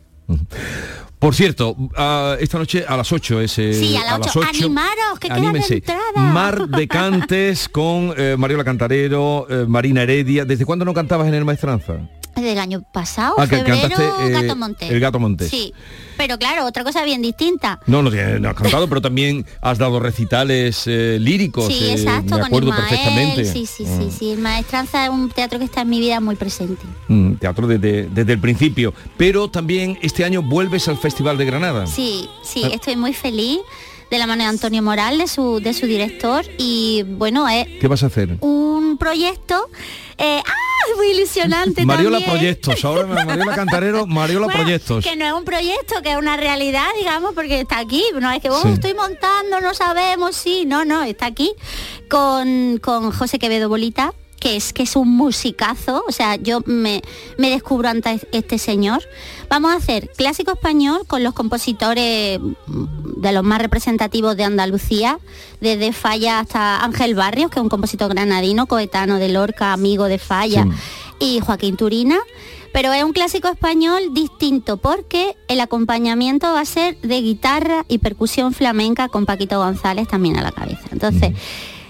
Por cierto, ah, esta noche a las 8 ese Sí, a las ocho. Animaros, que Anímense. entradas. Mar de Cantes con eh, Mariola Cantarero, eh, Marina Heredia. ¿Desde cuándo no cantabas en el Maestranza? del año pasado, Ah, que cantaste, eh, Gato Montés. el Gato Montés. Sí, pero claro, otra cosa bien distinta. No, no, no has cantado, pero también has dado recitales eh, líricos. Sí, eh, exacto, me con acuerdo Ismael. perfectamente. Sí, sí, Mm. sí, sí. El Maestranza es un teatro que está en mi vida muy presente. Mm, teatro desde, desde el principio. Pero también este año vuelves al Festival de Granada. Sí, sí, Ah. estoy muy feliz de la mano de Antonio Morales, de su, de su director. Y bueno, es ¿Qué vas a hacer? un proyecto eh, ¡ah! muy ilusionante Mariola también. Proyectos, ahora Mariola Cantarero, Mariola Bueno, Proyectos. Que no es un proyecto, que es una realidad, digamos, porque está aquí. No es que oh, Sí. estoy montando, no sabemos, sí, no, no, está aquí con, con José Quevedo Bolita que es que es un musicazo, o sea, yo me, me descubro ante este señor. Vamos a hacer clásico español con los compositores mm, de los más representativos de Andalucía, desde Falla hasta Ángel Barrios, que es un compositor granadino, coetano de Lorca, amigo de Falla, y Joaquín Turina. Pero es un clásico español distinto porque el acompañamiento va a ser de guitarra y percusión flamenca con Paquito González también a la cabeza. Entonces,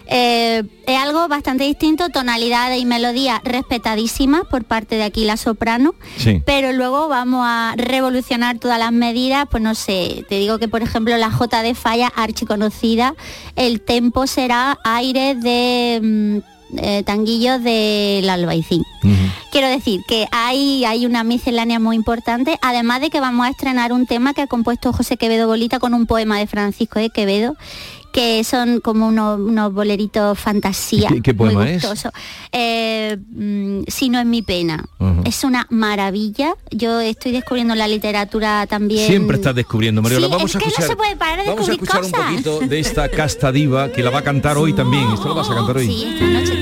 eh, es algo bastante distinto, tonalidades y melodías respetadísimas por parte de aquí la soprano, Sí. pero luego vamos a revolucionar todas las medidas, pues no sé, te digo que por ejemplo la J de falla archiconocida, el tempo será aire de mm, eh, tanguillos del albaicín. Quiero decir que hay, hay una miscelánea muy importante, además de que vamos a estrenar un tema que ha compuesto José Quevedo Bolita con un poema de Francisco de Quevedo, que son como unos, unos boleritos fantasía. ¿Qué- qué muy es? Eh, mm, si no es mi pena. Es una maravilla. Yo estoy descubriendo la literatura también. Siempre estás descubriendo, Mariola. Sí, vamos es a que no escuchar, se puede parar de vamos a un poquito de esta casta diva que la va a cantar hoy también. Esto lo vas a cantar hoy. Sí, esta noche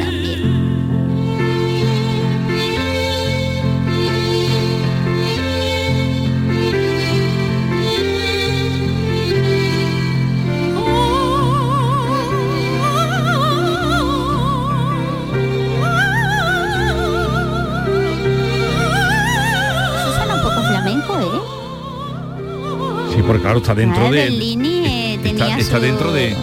porque claro, está dentro Ah, de... Bellini eh, tenía está, está su- dentro de...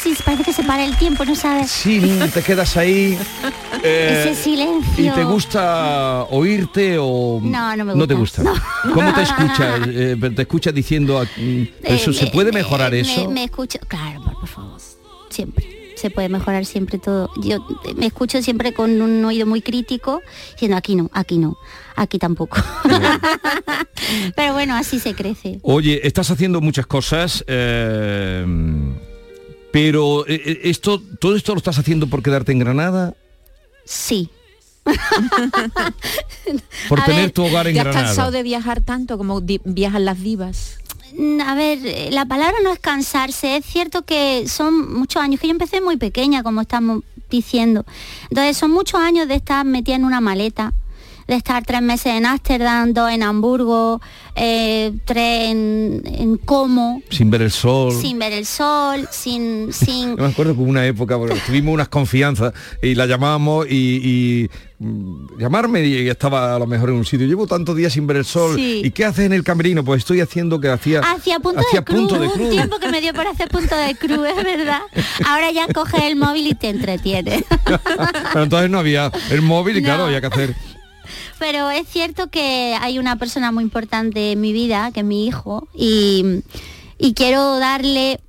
así, parece que se para el tiempo, no sabes. Sí, te quedas ahí. eh, Ese silencio. ¿Y te gusta oírte o No, no me te gusta. gusta? ¿Cómo te escuchas? Eh, ¿Te escuchas diciendo, mm, eso, Eh, ¿se puede me- mejorar me- eso? Me, escucho, claro, por, por favor, siempre. Se puede mejorar siempre todo. Yo eh, me escucho siempre con un oído muy crítico, diciendo aquí no, aquí no, aquí tampoco. Pero bueno, así se crece. Oye, estás haciendo muchas cosas, eh, pero eh, eh, esto, todo esto lo estás haciendo por quedarte en Granada, Sí. por A tener ver, tu hogar en ¿Te has Granada. cansado de viajar tanto como di- viajan las divas? Mm, A ver, la palabra no es cansarse, es cierto que son muchos años, que yo empecé muy pequeña, como estamos diciendo. Entonces son muchos años de estar metida en una maleta, de estar tres meses en Ámsterdam, dos en Hamburgo, eh, tres en, en Como, Sin ver el sol. sin ver el sol, sin, sin me acuerdo que hubo una época, porque tuvimos unas confianzas y la llamábamos y, y, mm, llamarme y estaba a lo mejor en un sitio. Llevo tantos días sin ver el sol. Sí. ¿Y qué haces en el camerino? Pues estoy haciendo que hacía... Hacía punto hacía de cruz, de hubo un cruz. tiempo que me dio por hacer punto de cruz, es verdad. Ahora ya coges el móvil y te entretiene. Pero entonces no había el móvil y claro, había que hacer... Pero es cierto que hay una persona muy importante en mi vida, que es mi hijo, y, y quiero darle,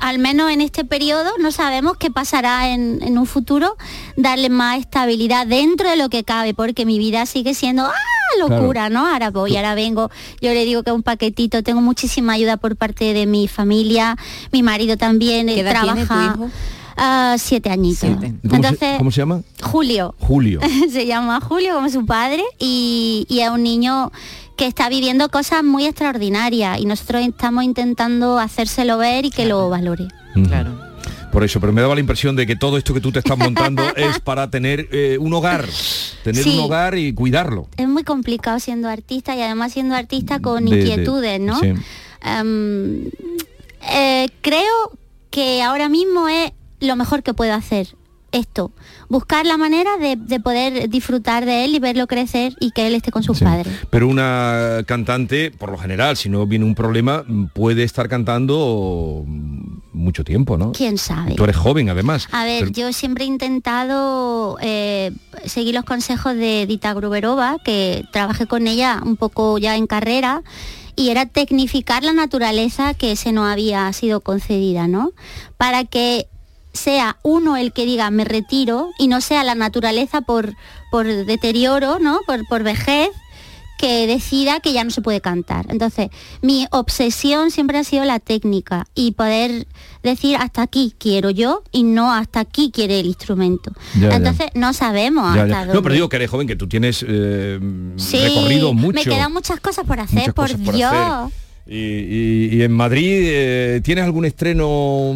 al menos en este periodo, no sabemos qué pasará en, en un futuro, darle más estabilidad dentro de lo que cabe, porque mi vida sigue siendo ¡ah! locura, ¿no? Ahora voy, ahora vengo, yo le digo que es un paquetito, tengo muchísima ayuda por parte de mi familia, mi marido también ¿Qué edad tiene tu trabaja. hijo? Ah, siete añitos. ¿Cómo, Entonces, se, cómo se llama? Julio. Julio. se llama Julio como su padre y, y es un niño que está viviendo cosas muy extraordinarias y nosotros estamos intentando hacérselo ver y que lo valore. Claro. Por eso, pero me daba la impresión de que todo esto que tú te estás montando es para tener eh, un hogar, tener Sí. un hogar y cuidarlo. Es muy complicado siendo artista y además siendo artista con De- de- inquietudes, ¿no? sí. Em, eh, creo que ahora mismo es lo mejor que puedo hacer esto, buscar la manera de, de poder disfrutar de él y verlo crecer y que él esté con sus Sí. padres. Pero una cantante, por lo general, si no viene un problema, puede estar cantando mucho tiempo, ¿no? ¿Quién sabe? Tú eres joven, además. A ver, Pero- yo siempre he intentado eh, seguir los consejos de Dita Gruberova, que trabajé con ella un poco ya en carrera, y era tecnificar la naturaleza que se nos había sido concedida, ¿no? Para que sea uno el que diga me retiro y no sea la naturaleza por, por deterioro, ¿no? Por, por vejez que decida que ya no se puede cantar. Entonces, mi obsesión siempre ha sido la técnica y poder decir hasta aquí quiero yo y no hasta aquí quiere el instrumento. Ya, ya. Entonces, no sabemos Ya, hasta dónde. No, pero digo que eres joven, que tú tienes eh, Sí, recorrido mucho. me quedan muchas cosas por hacer, por Dios. hacer. Y, y- y en Madrid, eh, ¿tienes algún estreno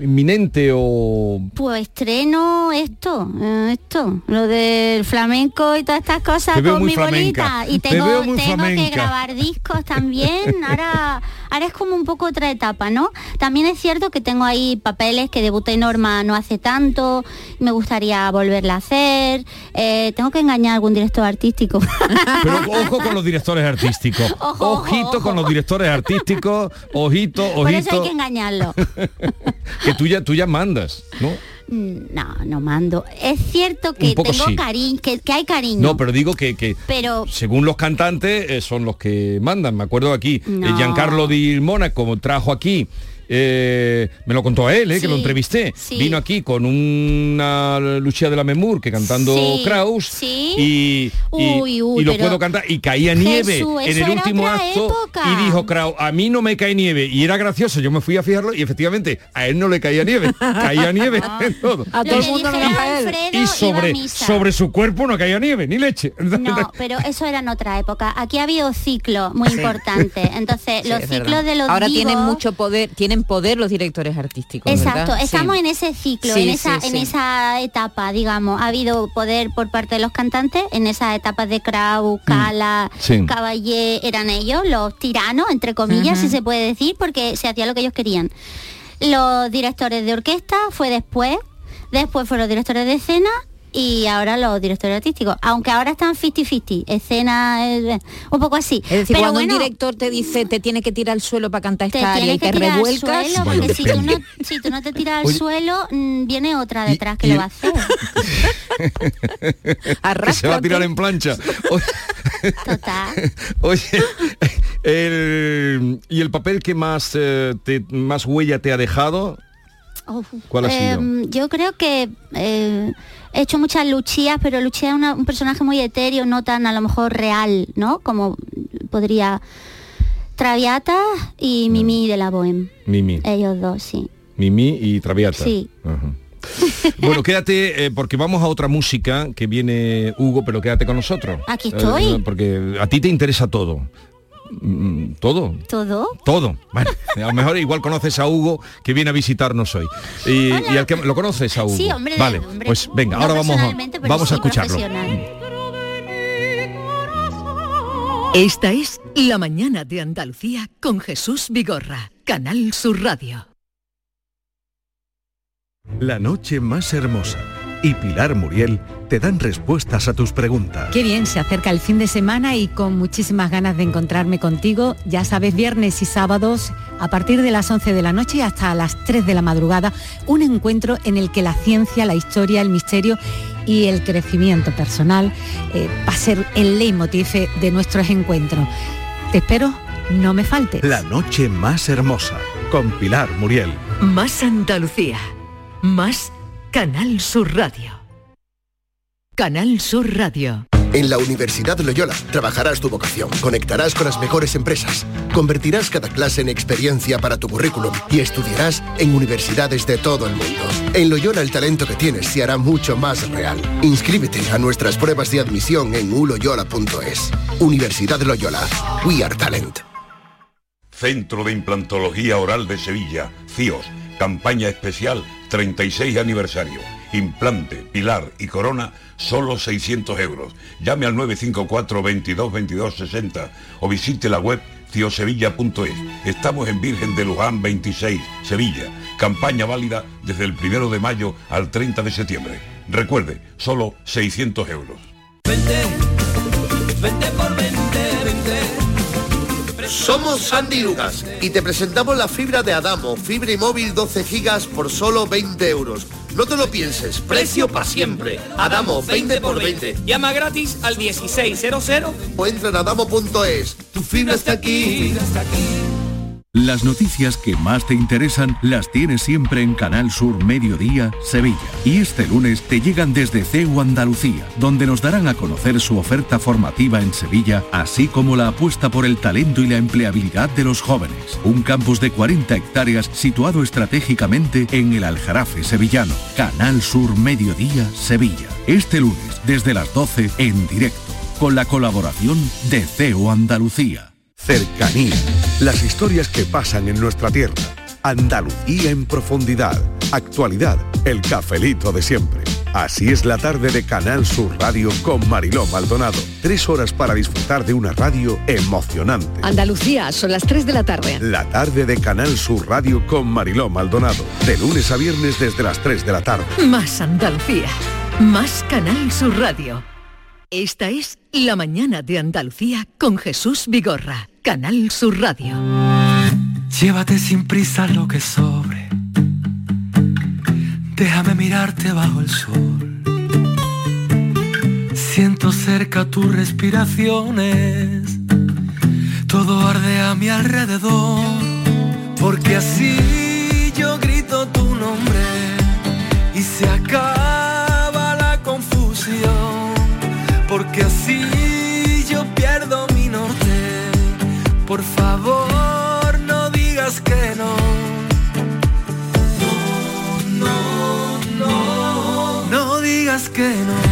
inminente o...? Pues estreno esto, eh, esto, lo del flamenco y todas estas cosas Te con mi flamenca. bolita. Y Te tengo, tengo que grabar discos también. Ahora, ahora es como un poco otra etapa, ¿no? También es cierto que tengo ahí papeles que debuté Norma no hace tanto, me gustaría volverla a hacer. Eh, tengo que engañar a algún director artístico. Pero ojo con los directores artísticos. Ojo, ojito con los directores artísticos. Ojito, Por eso hay ojito. que engañarlo. Que tú ya, tú ya mandas, ¿no? No, no mando. Es cierto que tengo sí. cariño, que, que hay cariño. No, pero digo que, que pero según los cantantes eh, son los que mandan. Me acuerdo aquí, No. eh, Giancarlo Di Mónaco trajo aquí. Eh, me lo contó él, eh, que lo entrevisté. sí. Vino aquí con una Lucía de la Memur que cantando Sí, Kraus sí. y, y- Uy, uy, y lo puedo cantar y caía nieve Jesús, en el último acto época. y dijo Kraus, a mí no me cae nieve y era gracioso, yo me fui a fijarlo y efectivamente a él no le caía nieve, caía nieve en todo. A todo el mundo a y sobre, sobre su cuerpo no caía nieve, ni leche. No, pero eso era en otra época. Aquí ha habido ciclos muy importantes. Entonces, Sí, los ciclos verdad. de los Ahora divos- tienen mucho poder, tienen poder los directores artísticos. Exacto, ¿verdad? estamos Sí. en ese ciclo, Sí, en esa, sí, en esa etapa, digamos. Ha habido poder por parte de los cantantes en esas etapas de Kraus, Cala, Sí. Caballé, eran ellos, los tiranos, entre comillas, si se puede decir, porque se hacía lo que ellos querían. Los directores de orquesta fue después, después fueron los directores de escena y ahora los directores artísticos, aunque ahora están 50-50, escena eh, un poco así. Es decir, Pero cuando bueno, un director te dice te tiene que tirar al suelo para cantar esta área y tienes que te tirar al revuelcas, suelo, porque si tú, no, si tú no te tiras al Oye. suelo, mm, viene otra Y- detrás que y lo va a hacer. que se va a tirar en plancha. Oye, Total. Oye, el- ¿y el papel que más, eh, te- más huella te ha dejado? ¿Cuál ha sido? Em, yo creo que eh, he hecho muchas luchías, pero Lucía es una- un personaje muy etéreo, no tan a lo mejor real, ¿no? Como podría Traviata y Mimi de la Bohème. Mimi. Ellos dos, sí. Mimi y Traviata. Sí. Ajá. Bueno, quédate, eh, porque vamos a otra música que viene Hugo, pero quédate con nosotros. Aquí estoy. Eh, porque a ti te interesa todo. Mm, Todo. ¿Todo? Todo. Bueno, a lo mejor igual conoces a Hugo que viene a visitarnos hoy. Y, y al que lo conoces a Hugo. Sí, hombre, Vale, hombre. pues venga, No ahora vamos a, vamos a escucharlo. Esta es La mañana de Andalucía con Jesús Vigorra, Canal Sur Radio. La noche más hermosa y Pilar Muriel te dan respuestas a tus preguntas. Qué bien, se acerca el fin de semana y con muchísimas ganas de encontrarme contigo. Ya sabes, viernes y sábados, a partir de las 11 de la noche hasta las 3 de la madrugada, un encuentro en el que la ciencia, la historia, el misterio y el crecimiento personal eh, va a ser el leitmotiv de nuestros encuentros. Te espero, no me faltes. La noche más hermosa con Pilar Muriel. Más Andalucía. Más Canal Sur Radio. Canal Sur Radio. En la Universidad Loyola trabajarás tu vocación, conectarás con las mejores empresas, convertirás cada clase en experiencia para tu currículum y estudiarás en universidades de todo el mundo. En Loyola el talento que tienes se hará mucho más real. Inscríbete a nuestras pruebas de admisión en uloyola.es. Universidad Loyola. We are talent. Centro de Implantología Oral de Sevilla, CIOS, campaña especial 36 aniversario. Implante, pilar y corona, solo 600 euros. Llame al 954 22 22 60 o visite la web ciosevilla.es. Estamos en Virgen de Luján 26, Sevilla. Campaña válida desde el 1 de mayo al 30 de septiembre. Recuerde, solo 600 euros. Somos Sandy Lucas y te presentamos la fibra de Adamo, fibra y móvil 12 gigas por solo 20 euros. No te lo pienses, precio para siempre. Adamo, 20 por 20. Llama gratis al 1600 o entra en adamo.es. Tu fibra está aquí. Las noticias que más te interesan las tienes siempre en Canal Sur Mediodía, Sevilla. Y este lunes te llegan desde CEU Andalucía, donde nos darán a conocer su oferta formativa en Sevilla, así como la apuesta por el talento y la empleabilidad de los jóvenes. Un campus de 40 hectáreas situado estratégicamente en el Aljarafe sevillano. Canal Sur Mediodía, Sevilla. Este lunes, desde las 12, en directo, con la colaboración de CEU Andalucía. Cercanía. Las historias que pasan en nuestra tierra. Andalucía en profundidad. Actualidad. El cafelito de siempre. Así es la tarde de Canal Sur Radio con Mariló Maldonado. Tres horas para disfrutar de una radio emocionante. Andalucía, son las 3 de la tarde. La tarde de Canal Sur Radio con Mariló Maldonado. De lunes a viernes desde las 3 de la tarde. Más Andalucía. Más Canal Sur Radio. Esta es La mañana de Andalucía con Jesús Vigorra, Canal Sur Radio. Llévate sin prisa lo que sobre. Déjame mirarte bajo el sol. Siento cerca tus respiraciones. Todo arde a mi alrededor. Porque así yo grito tu nombre y se acaba que no. No, no, no, no digas que no.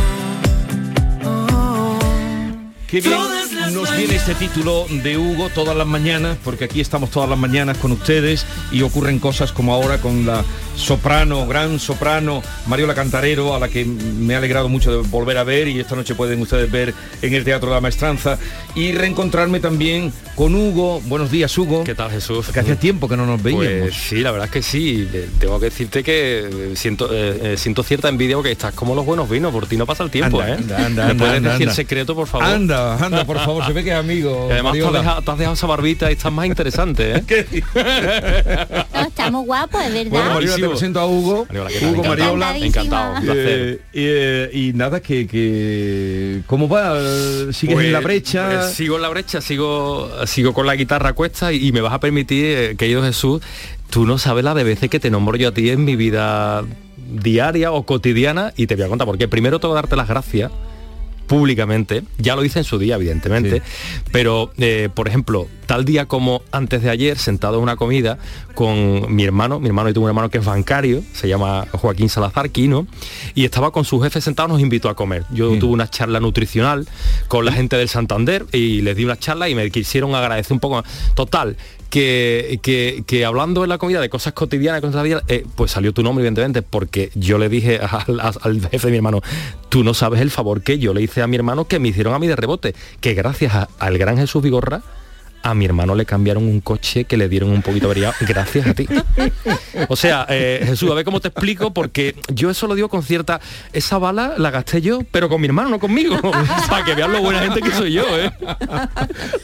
Qué bien nos viene este título de Hugo todas las mañanas, porque aquí estamos todas las mañanas con ustedes y ocurren cosas como ahora con la soprano, gran soprano, Mariola Cantarero, a la que me ha alegrado mucho de volver a ver y esta noche pueden ustedes ver en el Teatro de la Maestranza y reencontrarme también con Hugo. Buenos días, Hugo. ¿Qué tal, Jesús? Que hacía tiempo que no nos veíamos. Pues sí, la verdad es que sí. Tengo que decirte que siento, eh, siento cierta envidia porque estás como los buenos vinos, por ti no pasa el tiempo, anda, ¿eh? Anda, anda, ¿Me puedes anda, decir anda. el secreto, por favor? Anda, anda, por favor, se ve que es amigo. Y además te has, dejado, te has dejado esa barbita y estás más interesante, ¿eh? No, está muy guapo, es verdad. Bueno, Mariola, te presento a Hugo. Hugo Encantado. Mariola. Encantado. Eh, eh, y nada, que, que... ¿Cómo va? ¿Sigues Pues, en la brecha? pues, sigo en la brecha, sigo, sigo con la guitarra a cuesta y, y me vas a permitir, eh, querido Jesús, tú no sabes la de veces que te nombro yo a ti en mi vida diaria o cotidiana y te voy a contar, porque primero tengo que darte las gracias públicamente, ya lo hice en su día, evidentemente, pero, eh, por ejemplo, tal día como antes de ayer, sentado en una comida con mi hermano, mi hermano y tengo un hermano que es bancario, se llama Joaquín Salazar Quino, y estaba con su jefe sentado, nos invitó a comer. Yo tuve una charla nutricional con la gente del Santander y les di una charla y me quisieron agradecer un poco. Total, que, que, que hablando en la comida de cosas cotidianas, cosas cotidianas, eh, pues salió tu nombre, evidentemente, porque yo le dije al, al- jefe de mi hermano, tú no sabes el favor que yo le hice a mi hermano que me hicieron a mí de rebote, que gracias al gran Jesús Vigorra, a mi hermano le cambiaron un coche que le dieron un poquito averiado gracias a ti. O sea, eh, Jesús, a ver cómo te explico, porque yo eso lo digo con cierta... Esa bala la gasté yo, pero con mi hermano, no conmigo. Para que vean lo buena gente que soy yo, ¿eh?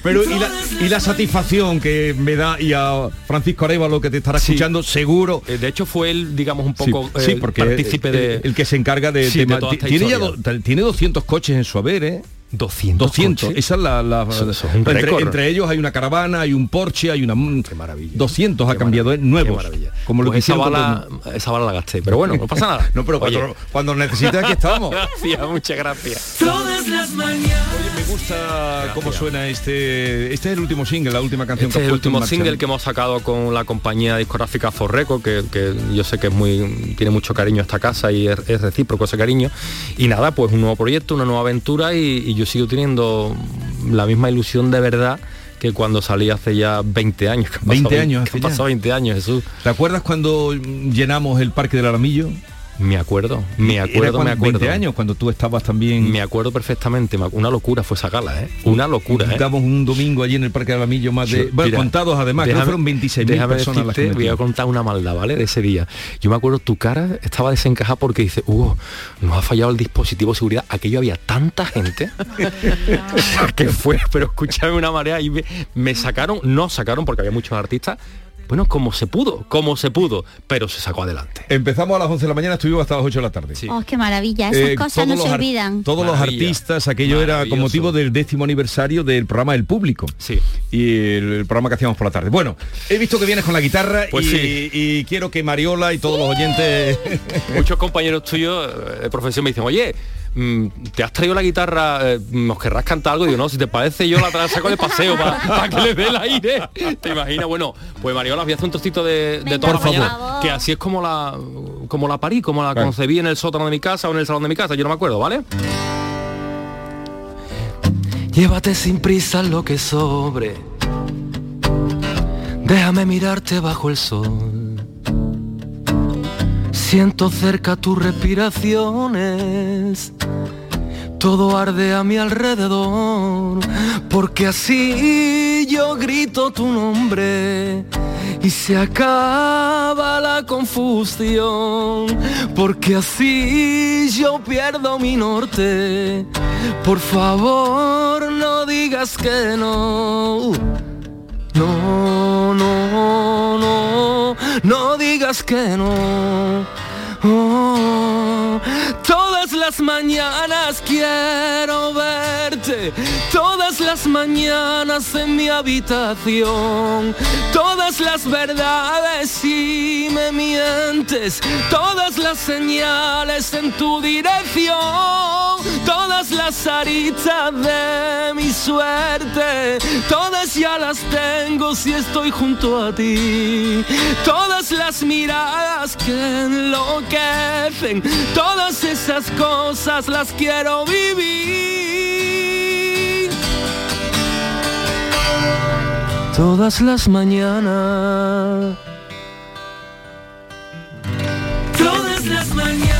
Pero y la, y la satisfacción que me da y a Francisco Arevalo que te estará escuchando, seguro. Eh, De hecho fue él, digamos, un poco sí, eh, porque partícipe el, de... el que se encarga de, Sí, de tema- toda esta tiene ya historia. do- tiene 200 coches en su haber, ¿eh? 200 200 coches. esa es la, entre, entre ellos hay una caravana hay un Porsche hay una qué maravilla 200 ha cambiado ¿eh? nuevos como lo Pues que esa bala, con- esa bala la gasté, pero bueno, no pasa nada. no pero cuando, cuando necesitas aquí estamos Gracias, muchas gracias. Todas las mañanas. me gusta cómo suena este este es el último single la última canción Este que es el último single que hemos sacado con la compañía discográfica Forreco, que, que yo sé que es muy tiene mucho cariño a esta casa y es, es recíproco ese cariño. Y nada, pues un nuevo proyecto, una nueva aventura y, y yo sigo teniendo la misma ilusión de verdad que cuando salí hace ya 20 años. que han 20 pasado años que hace pasado 20 años, Jesús. ¿Te acuerdas cuando llenamos el Parque del Aramillo? Me acuerdo, me Era acuerdo, cuando- me acuerdo. 20 años cuando tú estabas también Me acuerdo perfectamente, una locura fue esa gala, ¿eh? Una locura, ¿eh? Damos un domingo allí en el Parque del Aramillo más de Yo- bueno, mira, contados además, creo que déjame- fueron 26.000 déjame personas las que decirte, voy a contar una maldad, ¿vale? De ese día. Yo me acuerdo tu cara estaba desencajada porque dice, Hugo, nos ha fallado el dispositivo de seguridad. Aquello había tanta gente que fue, pero escuchame una marea y me, me sacaron, no sacaron porque había muchos artistas. Bueno, como se pudo, como se pudo, pero se sacó adelante. Empezamos a las 11 de la mañana, estuvimos hasta las 8 de la tarde. Oh, qué maravilla, esas Eh, cosas todos no los se olvidan. Todos los artistas, aquello era con motivo del décimo aniversario del programa El Público. Sí. Y el, el programa que hacíamos por la tarde. Bueno, he visto que vienes con la guitarra Pues y, sí. y quiero que Mariola y todos los oyentes... Muchos compañeros tuyos de profesión me dicen, oye, ¿te has traído la guitarra? eh, ¿Nos querrás cantar algo? Digo, no, si te parece yo la saco de paseo para que le dé el aire. ¿Te imaginas? Bueno, pues Mariola, voy a hacer un trocito de, de toda la mañana, que así es como la como la parí, como la concebí en el sótano de mi casa o en el salón de mi casa, yo no me acuerdo, ¿vale? Llévate sin prisa lo que sobre. Déjame mirarte bajo el sol. Siento cerca tus respiraciones. Todo arde a mi alrededor. Porque así yo grito tu nombre. Y se acaba la confusión. Porque así yo pierdo mi norte. Por favor, no digas que no. No, no, no, no digas que no. Oh, todas las mañanas quiero verte, todas las mañanas en mi habitación, todas las verdades si me mientes, todas las señales en tu dirección, todas las aritas de mi suerte, todas ya las tengo si estoy junto a ti, todas las miradas que enloquecen, todas esas cosas las quiero vivir. Todas las mañanas. Todas las mañanas.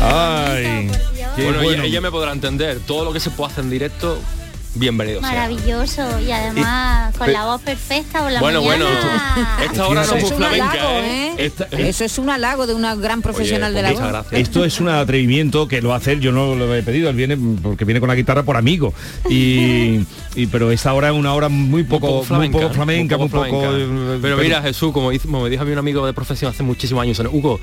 Ay, qué bueno, bueno. Ella, ella me podrá entender. Todo lo que se puede hacer en directo, bienvenido sea. Maravilloso y además con pe- la voz perfecta o la Bueno, mañana. bueno, esta hora no es muy flamenca, halago, ¿eh? ¿eh? Esta- Eso es un halago de una gran profesional de la voz. Esto es un atrevimiento que lo hace él, yo no lo he pedido, él viene porque viene con la guitarra por amigo. Y, y- pero esta hora es una hora muy poco, muy poco flamenca, muy poco, flamenca. eh, pero, mira, Jesús, como, como me dijo a mí un amigo de profesión hace muchísimos años, Hugo,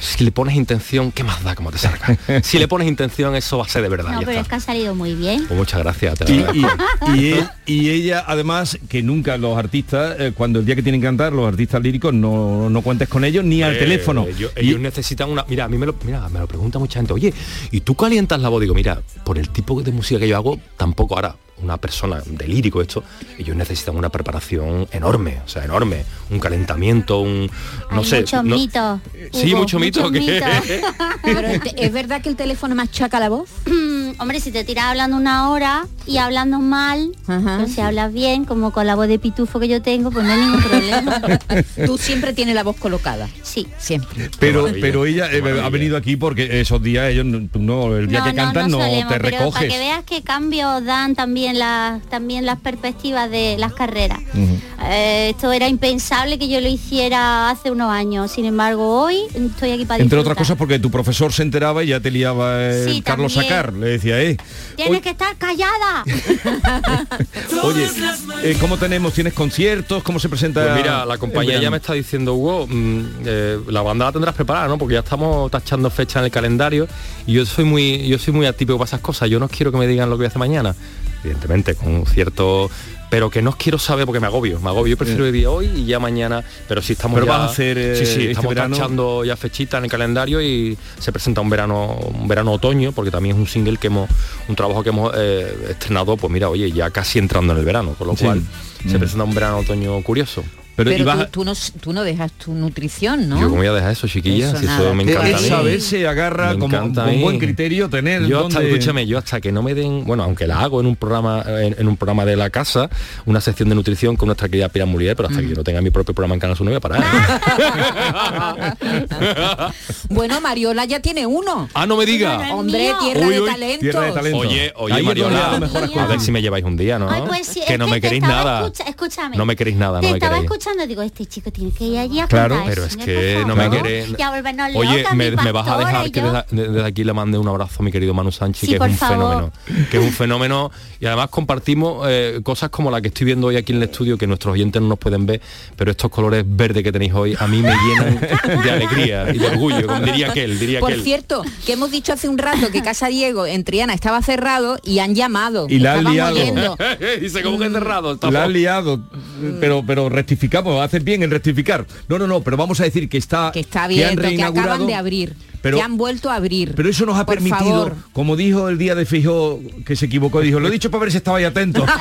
si le pones intención, ¿qué más da cómo te salga? si le pones intención, eso va a ser de verdad. No, pero es que ha salido muy bien. Pues muchas gracias. te Y, agradezco. y- y él- y ella además que nunca los artistas eh, cuando el día que tienen que cantar los artistas líricos no, no cuentes con ellos ni al Eh, teléfono ellos, Y- ellos necesitan una. Mira, a mí me lo, mira, me lo pregunta mucha gente. Oye, ¿y tú calientas la voz? Digo, mira, por el tipo de música que yo hago, tampoco ahora una persona de lírico esto, ellos necesitan una preparación enorme, o sea, enorme, un calentamiento, un no Hay sé, muchos no- mitos. Sí, Hugo, mucho mito, muchos ¿qué? mitos. Pero ¿es verdad que el teléfono machaca la voz? Hombre, si te tiras hablando una hora y hablando mal, pero si hablas bien, como con la voz de pitufo que yo tengo, pues no hay ningún problema. Tú siempre tienes la voz colocada. Sí. Siempre. Pero, pero ella eh, ha venido aquí porque esos días ellos no, el día que cantan no, te pero para recoges. que veas qué cambios dan también las también las perspectivas de las carreras. Eh, esto era impensable que yo lo hiciera hace unos años. Sin embargo, hoy estoy aquí para Entre disfrutar. otras cosas porque tu profesor se enteraba y ya te liaba el Sí, Carlos también. Sacar. Le decía, eh, Tienes que estar callada. oye, eh, ¿cómo tenemos? ¿Tienes conciertos? ¿Cómo se presenta? Pues mira, la compañía ya me está diciendo, Hugo, mm, eh, la banda la tendrás preparada, ¿no? Porque ya estamos tachando fecha en el calendario y yo soy muy, yo soy muy atípico para esas cosas. Yo no quiero que me digan lo que voy a hacer mañana. Evidentemente, con cierto pero que no quiero saber porque me agobio, me agobio. Yo prefiero vivir hoy y ya mañana, pero si estamos Pero ya, vas a hacer, eh, sí, sí, este estamos tachando ya fechita en el calendario y se presenta un verano, un verano otoño, porque también es un single que hemos, un trabajo que hemos eh, estrenado, pues mira, oye, ya casi entrando en el verano, con lo Sí. cual se Mm. presenta un verano otoño curioso. Pero, Pero, y vas tú, no, tú no dejas tu nutrición, ¿no? Yo cómo voy a dejar eso, chiquilla, Eso si nada. eso me Eh, encanta vez se agarra Me como con buen criterio tener yo hasta, donde- escúchame, yo hasta que no me den, bueno, aunque la hago en un programa, en, en un programa de la casa, una sección de nutrición con nuestra querida Pilar Muriel, pero hasta que yo no tenga mi propio programa en Canal Sur no voy a parar. Bueno, Mariola ya tiene uno. ah, no me diga. Hombre, tierra, Uy, de uy, talentos. tierra de talento. Oye, oye, Ahí es Mariola, a ver si me lleváis un día, ¿no? Ay, pues sí, que es no me queréis nada. escucha- escúchame. No me queréis nada, no me queréis. Escuchando, digo, este chico tiene que ir allí a Claro, cantar, pero es que no me volvernos Oye, me, vas a dejar que desde, desde aquí le mande un abrazo a mi querido Manu Sánchez, Sí, que es un favor. fenómeno. Que es un fenómeno y además compartimos eh, cosas como la que estoy viendo hoy aquí en el estudio, que nuestros oyentes no nos pueden ver, pero estos colores verdes que tenéis hoy a mí me llenan de alegría y de orgullo, como diría aquel, diría Por aquel. cierto, que hemos dicho hace un rato que Casa Diego en Triana estaba cerrado y han llamado. Y la han liado. Dice, ¿cómo que cerrado? Estamos- La han liado, pero pero rectificamos, haces bien en rectificar. No, no, no, pero vamos a decir que está Que está han abierto, que, reinaugurado, acaban de abrir. Pero- que han vuelto a abrir. Pero eso nos ha permitido, favor. como dijo el día de Fijo, que se equivocó, dijo, lo he dicho para ver si estabais atentos.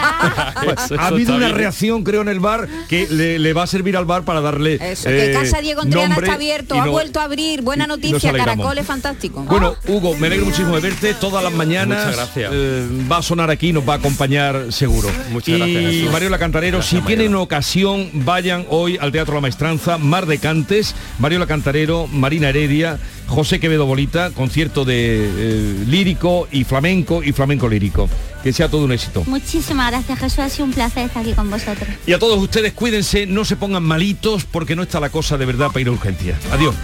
Pues, Eso- ha eso habido una bien. reacción, creo, en el bar que le, le va a servir al bar para darle Eso, que eh, Casa Diego nombre está abierto, ha vuelto a abrir. Buena noticia. Caracol es fantástico. Bueno, Hugo, me alegro muchísimo de verte todas las mañanas. Muchas gracias. eh, va a sonar aquí, nos va a acompañar seguro. Muchas y gracias, Jesús. Mariola Cantarero, Gracias, si tienen ocasión, vayan hoy al Teatro La Maestranza, Mar de Cantes, Mariola Cantarero, Marina Heredia, José Quevedo Bolita, concierto de eh, lírico y flamenco y flamenco lírico. Que sea todo un éxito. Muchísimas gracias, Jesús. Ha sido un placer estar aquí con vosotros. Y a todos ustedes cuídense, no se pongan malitos porque no está la cosa de verdad para ir a urgencia. Adiós.